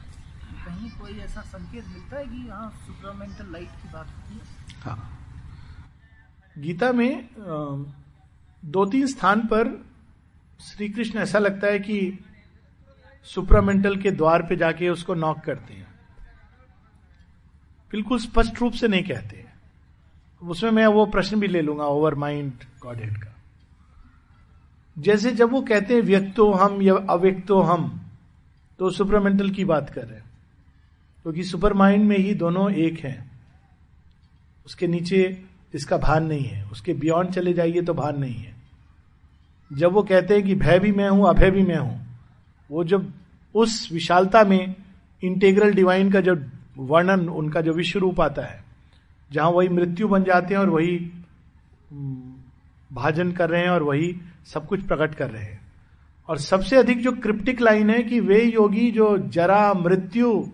कहीं कोई ऐसा संकेत मिलता है कि यहाँ सुपरमेंटल लाइट की बात होती है? हाँ। गीता में दो तीन स्थान पर श्री कृष्ण ऐसा लगता है कि सुपरामेंटल के द्वार पे जाके उसको नॉक करते हैं। बिल्कुल स्पष्ट रूप से नहीं कहते उसमें मैं वो प्रश्न भी ले लूँगा ओवर माइंड गॉड हेड का। जैसे जब वो कहते हैं, व्यक्तो हम या अव्यक्तो हम तो सुपरमेंटल की बात कर रहे हैं। क्योंकि तो सुपर माइंड में ही दोनों एक हैं। उसके नीचे इसका भान नहीं है। उसके बियॉन्ड चले जाइए तो भान नहीं है। जब वो कहते हैं कि भय भी मैं हूँ, अभय भी मैं हूँ, वो जब उस विशालता में इंटेग्रल डिवाइन का जो वर्णन, उनका जो विश्व रूप आता है, जहाँ वही मृत्यु बन जाते हैं और वही भाजन कर रहे हैं और वही सब कुछ प्रकट कर रहे हैं। और सबसे अधिक जो क्रिप्टिक लाइन है कि वे योगी जो जरा, मृत्यु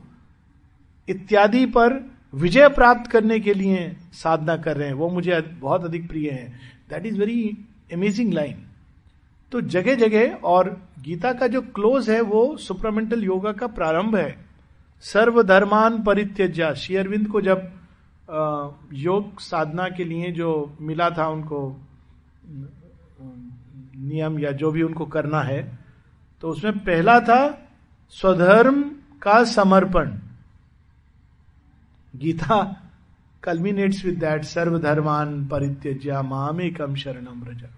इत्यादि पर विजय प्राप्त करने के लिए साधना कर रहे हैं, वो मुझे बहुत अधिक प्रिय है। That is very amazing line तो जगह जगह और गीता का जो क्लोज है, वो सुप्रमेंटल योगा का प्रारंभ है। सर्वधर्मान परित्यज्या। शेयरविंद को जब योग साधना के लिए जो मिला था उनको, नियम या जो भी उनको करना है तो उसमें पहला था स्वधर्म का समर्पण। गीता कल्मिनेट्स विद दैट, सर्वधर्मान परित्यज्या मामेकम शरणम रजा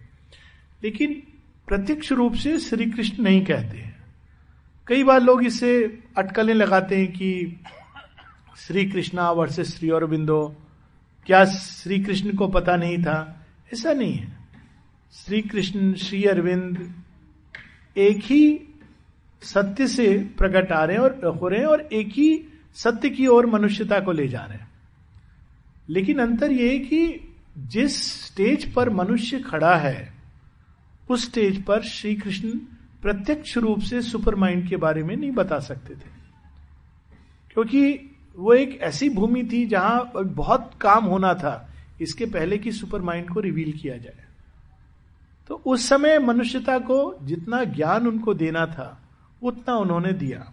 लेकिन प्रत्यक्ष रूप से श्री कृष्ण नहीं कहते कई बार लोग इसे अटकलें लगाते हैं कि श्री कृष्णा वर्सेस श्री और बिंदो क्या श्री कृष्ण को पता नहीं था? ऐसा नहीं है। श्री कृष्ण श्री अरविंद एक ही सत्य से प्रकट आ रहे हैं और, हो रहे हैं और एक ही सत्य की ओर मनुष्यता को ले जा रहे हैं। लेकिन अंतर यह है कि जिस स्टेज पर मनुष्य खड़ा है उस स्टेज पर श्री कृष्ण प्रत्यक्ष रूप से सुपर माइंड के बारे में नहीं बता सकते थे। क्योंकि वो एक ऐसी भूमि थी जहाँ बहुत काम होना था, इसके पहले कि सुपर माइंड को रिवील किया जाए। तो उस समय मनुष्यता को जितना ज्ञान उनको देना था, उतना उन्होंने दिया।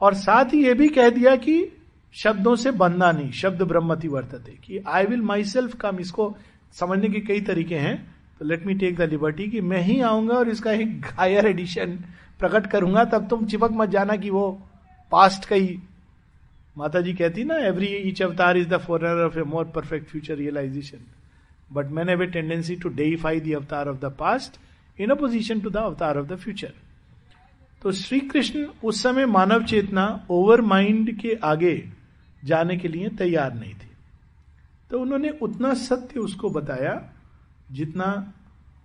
और साथ ही यह भी कह दिया कि शब्दों से बंधना नहीं, शब्द ब्रह्मति वर्तते, कि I will myself come इसको समझने के कई तरीके हैं। तो let me take the liberty कि मैं ही आऊँगा और इसका एक हायर एडिशन प्रकट करूँगा, तब तुम चिपक मत जाना कि वो पास्ट का ही। माता जी कहती ना every each avatar is the forerunner of a more perfect future realization but man have a tendency to defy the avatar of the past in opposition to the avatar of the future तो श्री कृष्ण उस समय मानव चेतना over mind के आगे जाने के लिए तैयार नहीं थी। तो उन्होंने उतना सत्य उसको बताया जितना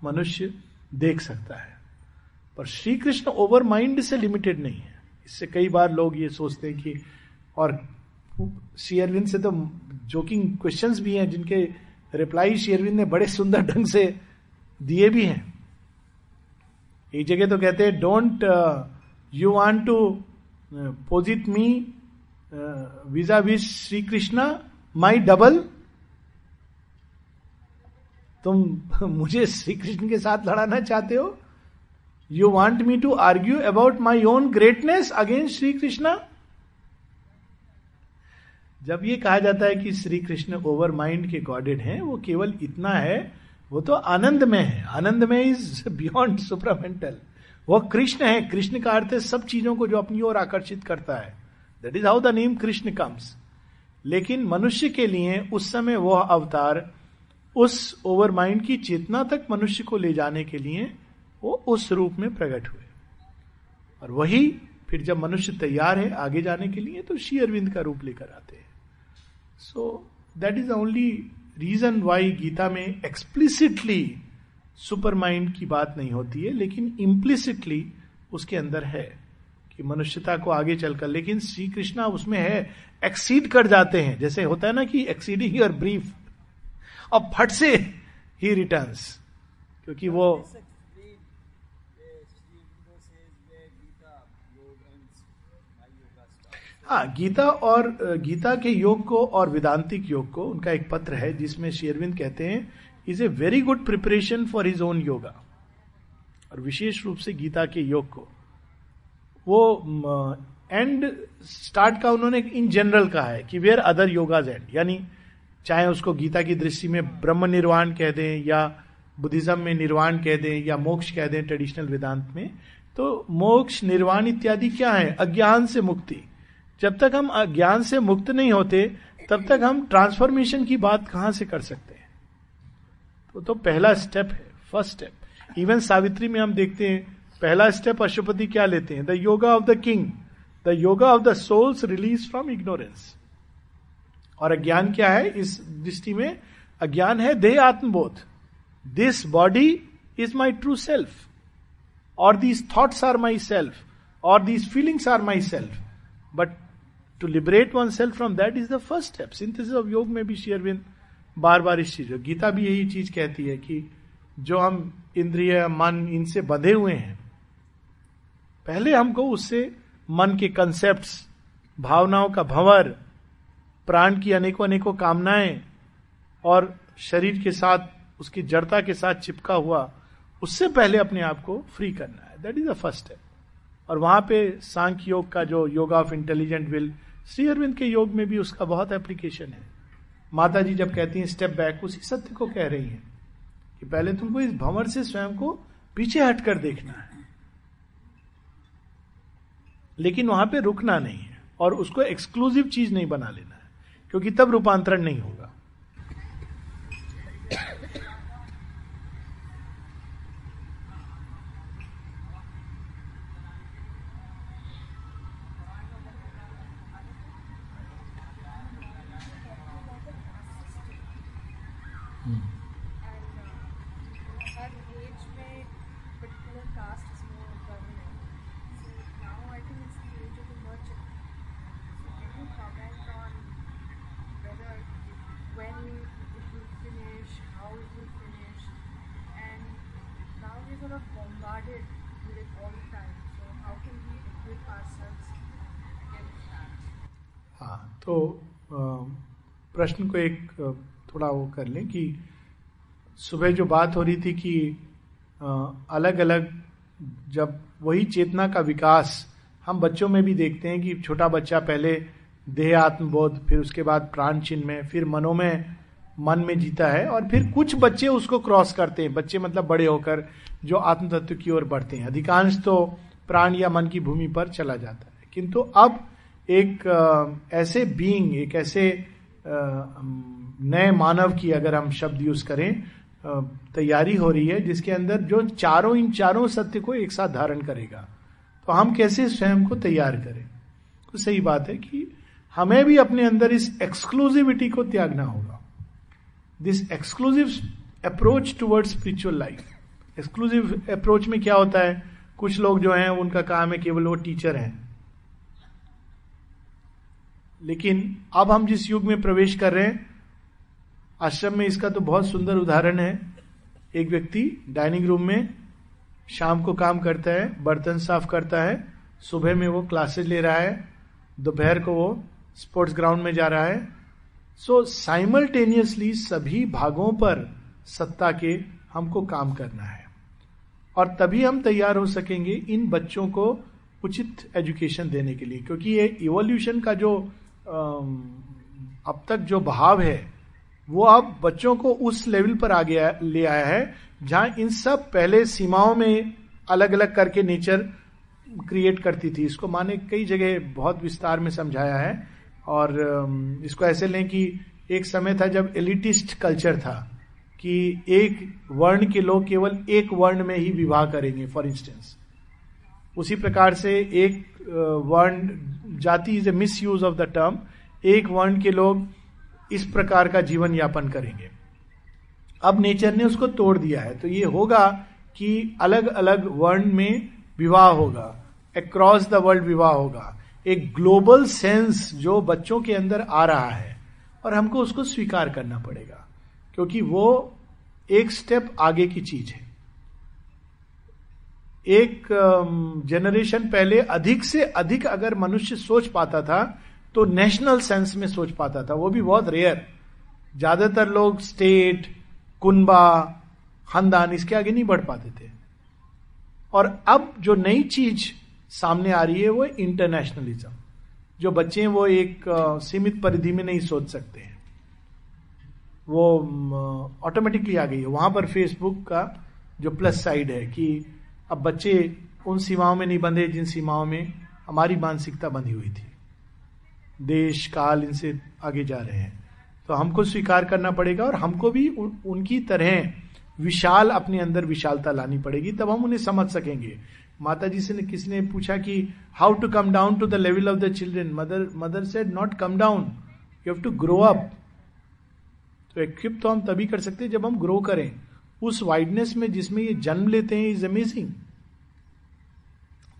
मनुष्य देख सकता है। पर श्री कृष्ण ओवर माइंड से लिमिटेड नहीं है। इससे कई बार लोग ये सोचते हैं कि और शेयरविंद से तो जोकिंग क्वेश्चंस भी हैं, जिनके रिप्लाई शेयरविंद ने बड़े सुंदर ढंग से दिए भी हैं। एक जगह तो कहते हैं don't you want to posit me vis a vis Shri Krishna my double तुम मुझे श्री कृष्ण के साथ लड़ाना चाहते हो? You want me to argue about my own greatness against Shri Krishna जब ये कहा जाता है कि श्री कृष्ण ओवर माइंड के गॉडेड हैं, वो केवल इतना है, वो तो आनंद में है। आनंद में इज़ बियॉन्ड सुपरामेंटल वह कृष्ण है। कृष्ण का अर्थ है सब चीज़ों को जो अपनी ओर आकर्षित करता है। That is how the name Krishna comes लेकिन मनुष्य के लिए उस समय वह अवतार उस ओवर माइंड की चेतना तक मनुष्य को ले जाने के लिए वो उस रूप में प्रकट हुए। और वही फिर जब मनुष्य तैयार है आगे जाने के लिए तो श्री अरविंद का रूप लेकर आते हैं। So that is only reason why Gita में एक्सप्लिसिटली सुपर माइंड की बात नहीं होती है, लेकिन इम्प्लिसिटली उसके अंदर है कि मनुष्यता को आगे चलकर, लेकिन श्री कृष्णा उसमें है एक्सीड कर जाते हैं। जैसे होता है ना कि एक्सीडिंग योर ब्रीफ अब फट से ही रिटर्न्स क्योंकि वो हाँ गीता और, गीता के योग को और वेदांतिक योग को उनका एक पत्र है जिसमें शेरविंद कहते हैं is a very good preparation for his own yoga और विशेष रूप से गीता के योग को। वो एंड स्टार्ट का उन्होंने इन जनरल कहा है कि वेयर अदर योगाज एंड यानी चाहे उसको गीता की दृष्टि में ब्रह्म निर्वाण कह दें या बुद्धिज्म में निर्वाण कह दें या मोक्ष कह दें ट्रेडिशनल वेदांत में तो मोक्ष निर्वाण इत्यादि क्या है? अज्ञान से मुक्ति। जब तक हम अज्ञान से मुक्त नहीं होते तब तक हम ट्रांसफॉर्मेशन की बात कहाँ से कर सकते हैं? तो, तो पहला स्टेप है फ़र्स्ट स्टेप इवन सावित्री में हम देखते हैं पहला स्टेप अशुपति क्या लेते हैं? The yoga of the king the yoga of the souls release from ignorance और अज्ञान क्या है? इस दृष्टि में अज्ञान है देह आत्मबोध। This body is my true self और these thoughts are my self और these feelings are my self but to liberate one self from that is the first step synthesis of Yoga में भी शेयरविंद बार बार इस चीज़ गीता भी यही चीज़ कहती है कि जो हम इंद्रिय, मन इनसे बंधे हुए हैं, पहले हमको उससे मन के कंसेप्ट भावनाओं का भंवर प्राण की अनेकों अनेकों कामनाएँ और शरीर के साथ, उसकी जड़ता के साथ चिपका हुआ, उससे पहले अपने आप को फ्री करना है। That is the first step और वहाँ पे सांख्य योग का जो yoga of intelligent will Shri Aurobindo के योग में भी उसका बहुत एप्लीकेशन है। माता जी जब कहती हैं स्टेप बैक उसी सत्य को कह रही हैं कि पहले तुमको इस भंवर से स्वयं को पीछे हटकर देखना है। लेकिन वहाँ पे रुकना नहीं है और उसको एक्सक्लूसिव चीज़ नहीं बना लेना क्योंकि तब रूपांतरण नहीं होगा। प्रश्न को एक थोड़ा वो कर लें कि सुबह जो बात हो रही थी कि अलग अलग जब वही चेतना का विकास हम बच्चों में भी देखते हैं कि छोटा बच्चा पहले देह आत्मबोध, फिर उसके बाद प्राण चिन्ह में फिर मनो में, मन में जीता है और फिर कुछ बच्चे उसको क्रॉस करते हैं। बच्चे मतलब बड़े होकर जो आत्म तत्व की ओर बढ़ते हैं। अधिकांश तो प्राण या मन की भूमि पर चला जाता है। किंतु अब एक ऐसे बीइंग एक ऐसे नए मानव की अगर हम शब्द यूज़ करें तैयारी हो रही है जिसके अंदर जो चारों, इन चारों सत्य को एक साथ धारण करेगा। तो हम कैसे स्वयं को तैयार करें? तो सही बात है कि हमें भी अपने अंदर इस एक्सक्लूसिविटी को त्यागना होगा। This exclusive approach toward spiritual life exclusive approach में क्या होता है? कुछ लोग जो हैं, उनका काम है केवल वो टीचर हैं। लेकिन अब हम जिस युग में प्रवेश कर रहे हैं, आश्रम में इसका तो बहुत सुंदर उदाहरण है। एक व्यक्ति डाइनिंग रूम में शाम को काम करता है, बर्तन साफ़ करता है, सुबह में वो क्लासेस ले रहा है, दोपहर को वो स्पोर्ट्स ग्राउंड में जा रहा है। सो साइमल्टेनियसली सभी भागों पर सत्ता के हमको काम करना है। और तभी हम तैयार हो सकेंगे इन बच्चों को उचित एजुकेशन देने के लिए, क्योंकि ये इवोल्यूशन का जो अब तक जो भाव है, वो अब बच्चों को उस लेवल पर आ गया ले आया है, जहाँ इन सब पहले सीमाओं में अलग अलग करके नेचर क्रिएट करती थी। इसको माने कई जगह बहुत विस्तार में समझाया है, और इसको ऐसे लें कि एक समय था जब एलिटिस्ट कल्चर था, कि एक वर्ण के लोग केवल एक वर्ण में ही विवाह करेंगे, फॉर इंस्टेंस। उसी प्रकार से एक वर्ण जाति is a misuse of the term एक वर्ण के लोग इस प्रकार का जीवन यापन करेंगे। अब नेचर ने उसको तोड़ दिया है। तो ये होगा कि अलग अलग वर्ण में विवाह होगा। अक्रॉस द वर्ल्ड विवाह होगा। एक ग्लोबल सेंस जो बच्चों के अंदर आ रहा है और हमको उसको स्वीकार करना पड़ेगा। क्योंकि वो एक स्टेप आगे की चीज़ है। एक जनरेशन पहले अधिक से अधिक अगर मनुष्य सोच पाता था तो नेशनल सेंस में सोच पाता था। वो भी बहुत रेयर ज़्यादातर लोग स्टेट कुनबा खानदान, इसके आगे नहीं बढ़ पाते थे। और अब जो नई चीज़ सामने आ रही है, वो इंटरनेशनलिज्म जो बच्चे हैं, वो एक सीमित परिधि में नहीं सोच सकते हैं। वो ऑटोमेटिकली आ गई है। वहाँ पर फेसबुक का जो प्लस साइड है कि अब बच्चे उन सीमाओं में नहीं बंधे जिन सीमाओं में हमारी मानसिकता बंधी हुई थी। देश काल इनसे आगे जा रहे हैं। तो हमको स्वीकार करना पड़ेगा और हमको भी उन, उनकी तरह विशाल अपने अंदर विशालता लानी पड़ेगी तब हम उन्हें समझ सकेंगे। माता जी से ने किसने पूछा कि how to come down to the level of the children mother mother said not come down you have to grow up तो इक्विप तो हम तभी कर सकते हैं जब हम ग्रो करें। उस वाइडनेस में जिसमें ये जन्म लेते हैं इज़ अमेजिंग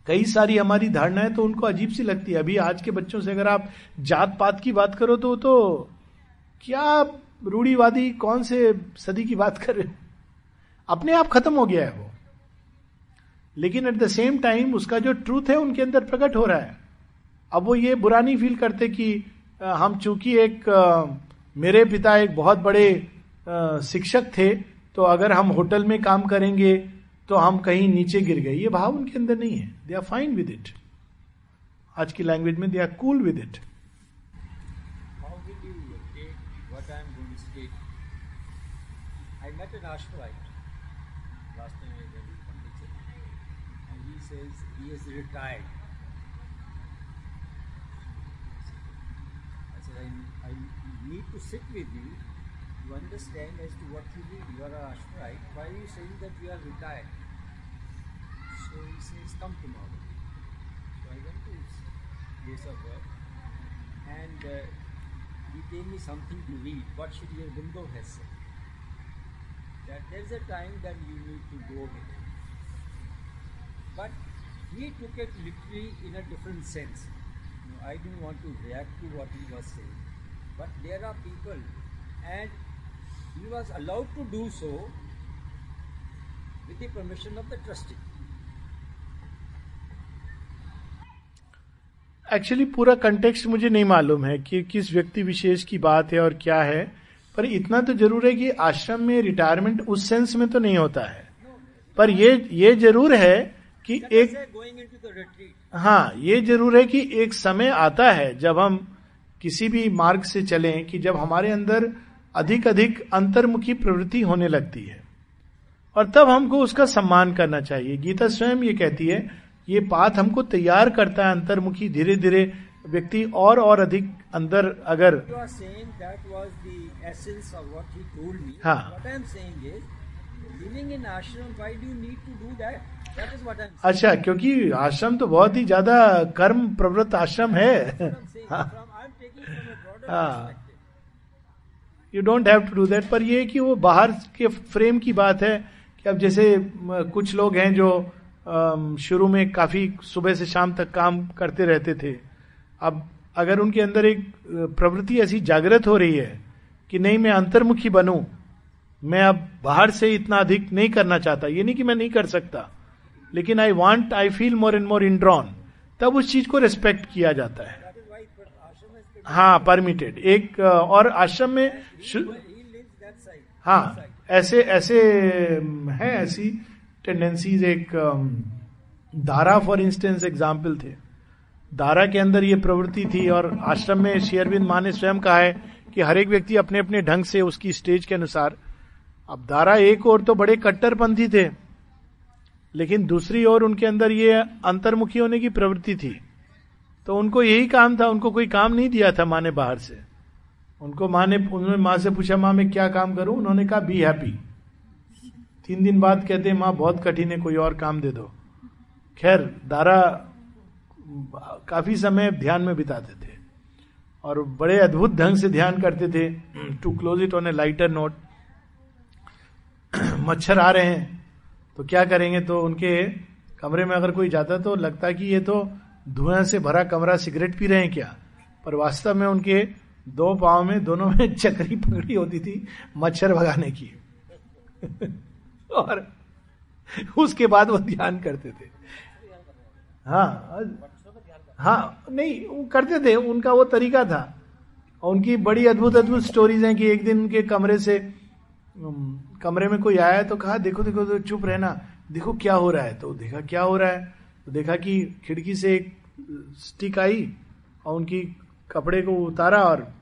कई सारी हमारी धारणाएँ तो उनको अजीब सी लगती है। अभी आज के बच्चों से अगर आप जात पात की बात करो तो तो क्या रूढ़ीवादी कौन से सदी की बात कर रहे हो? अपने आप खत्म हो गया है वो। लेकिन एट द सेम टाइम उसका जो ट्रूथ है उनके अंदर प्रकट हो रहा है। अब वो ये बुरा नहीं फील करते कि हम चूँकि एक मेरे पिता एक बहुत बड़े शिक्षक थे तो अगर हम होटल में काम करेंगे तो हम कहीं नीचे गिर गए। ये भाव उनके अंदर नहीं है। They are fine with it आज की लैंग्वेज में they are cool with it I need to sit with you understand as to what you need. You are an right? Why are you saying that you are retired? So he says, come tomorrow. So I went to his place of work and uh, he gave me something to read. What Shri Aurobindo has said. That there's a time that you need to go with it. But he took it literally in a different sense. You know, I didn't want to react to what he was saying. But there are people, and he was allowed to do so with the permission of the trustee. Actually पूरा context मुझे नहीं मालूम है कि किस व्यक्ति विशेष की बात है और क्या है पर इतना तो ज़रूर है कि आश्रम में रिटायरमेंट उस सेंस में तो नहीं होता है। पर ये ये ज़रूर है कि एक हाँ ये ज़रूर है कि एक समय आता है जब हम किसी भी मार्ग से चलें कि जब हमारे अंदर अधिक अधिक अंतर्मुखी प्रवृत्ति होने लगती है। और तब हमको उसका सम्मान करना चाहिए। गीता स्वयं ये कहती है ये पाथ हमको तैयार करता है अंतर्मुखी धीरे धीरे व्यक्ति और और अधिक अंदर अगर. हाँ. अच्छा क्योंकि आश्रम तो बहुत ही ज़्यादा कर्म प्रवृत्त आश्रम है। What you don't have to do that पर यह कि वो बाहर के फ्रेम की बात है कि अब जैसे कुछ लोग हैं जो शुरू में काफ़ी सुबह से शाम तक काम करते रहते थे। अब अगर उनके अंदर एक प्रवृत्ति ऐसी जागृत हो रही है कि नहीं, मैं अंतर्मुखी बनूं, मैं अब बाहर से इतना अधिक नहीं करना चाहता। ये नहीं कि मैं नहीं कर सकता, लेकिन I want I feel more and more indrawn तब उस चीज़ को रिस्पेक्ट किया जाता है। हाँ परमिटेड एक और आश्रम में. हाँ ऐसे ऐसे है ऐसी टेंडेंसीज एक दारा फॉर इंस्टेंस एग्ज़ाम्पल थे। दारा के अंदर ये प्रवृत्ति थी और आश्रम में शेयरविंद माँ ने स्वयं कहा है कि हर एक व्यक्ति अपने अपने ढंग से उसकी स्टेज के अनुसार। अब दारा एक और तो बड़े कट्टरपंथी थे लेकिन दूसरी ओर उनके अंदर ये अंतर्मुखी होने की प्रवृत्ति थी। तो उनको यही काम था, उनको कोई काम नहीं दिया था माँ ने बाहर से। उनको माँ ने, उन्होंने माँ से पूछा, माँ, मैं क्या काम करूँ? उन्होंने कहा, बी हैप्पी। तीन दिन बाद कहते हैं माँ, बहुत कठिन है, कोई और काम दे दो। खैर, दारा काफ़ी समय ध्यान में बिताते थे और बड़े अद्भुत ढंग से ध्यान करते थे। To close it on a lighter note. मच्छर आ रहे हैं तो क्या करेंगे? तो उनके कमरे में अगर कोई जाता तो लगता कि ये तो धुआँ से भरा कमरा सिगरेट पी रहे हैं क्या? पर वास्तव में उनके दो पाव में दोनों में चक्री पकड़ी होती थी मच्छर भगाने की। और उसके बाद वो ध्यान करते थे। हाँ हाँ नहीं, वो करते थे, उनका वो तरीका था। और उनकी बड़ी अद्भुत अद्भुत स्टोरीज हैं कि एक दिन उनके कमरे से कमरे में कोई आया तो कहा, देखो देखो तो चुप रहना। देखो, क्या हो रहा है? तो देखा, क्या हो रहा है? तो देखा कि खिड़की से एक स्टिक आई और उनकी कपड़े को उतारा और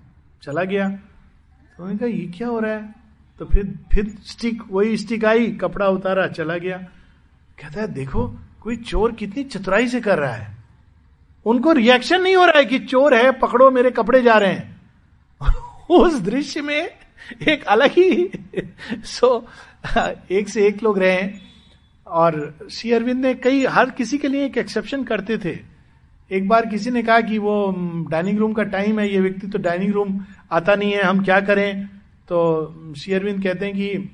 चला गया। तो उन्होंने कहा, ये क्या हो रहा है? तो फिर फिर स्टिक, वही स्टिक आई, कपड़ा उतारा, चला गया। कहता है, देखो, कोई चोर कितनी चतुराई से कर रहा है। उनको रिएक्शन नहीं हो रहा है कि चोर है, पकड़ो, मेरे कपड़े जा रहे हैं। उस दृश्य में एक अलग ही, सो, एक से एक लोग रहे हैं। और श्री अरविंद ने कई, हर किसी के लिए एक एक्सेप्शन करते थे। एक बार किसी ने कहा कि वो डाइनिंग रूम का टाइम है, ये व्यक्ति तो डाइनिंग रूम आता नहीं है, हम क्या करें? तो श्री अरविंद कहते हैं कि,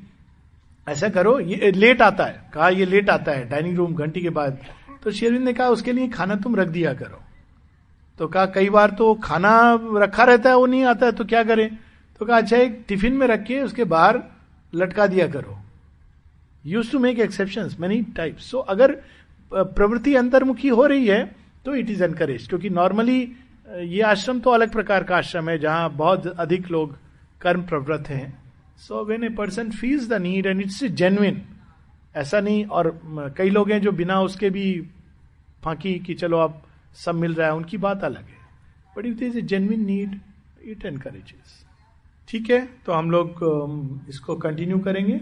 ऐसा करो, ये लेट आता है। कहा, ये लेट आता है डाइनिंग रूम घंटी के बाद। तो श्री अरविंद ने कहा, उसके लिए खाना तुम रख दिया करो। तो कहा, कई बार तो खाना रखा रहता है, वो नहीं आता है तो क्या करें? तो कहा अच्छा एक टिफ़िन में रख के उसके बाहर लटका दिया करो। Use to make exception many type so अगर प्रवृत्ति अंतर्मुखी हो रही है तो इट इज़ एनकरेज क्योंकि नॉर्मली ये आश्रम तो अलग प्रकार का आश्रम है, जहाँ बहुत अधिक लोग कर्म प्रवृत्त हैं। So when a person feels the need and it's genuine ऐसा नहीं, और कई लोग हैं जो बिना उसके भी फांकी कि चलो अब सब मिल रहा है, उनकी बात अलग है। But if is a genuine need it encourages ठीक है तो हम लोग इसको कंटिन्यू करेंगे।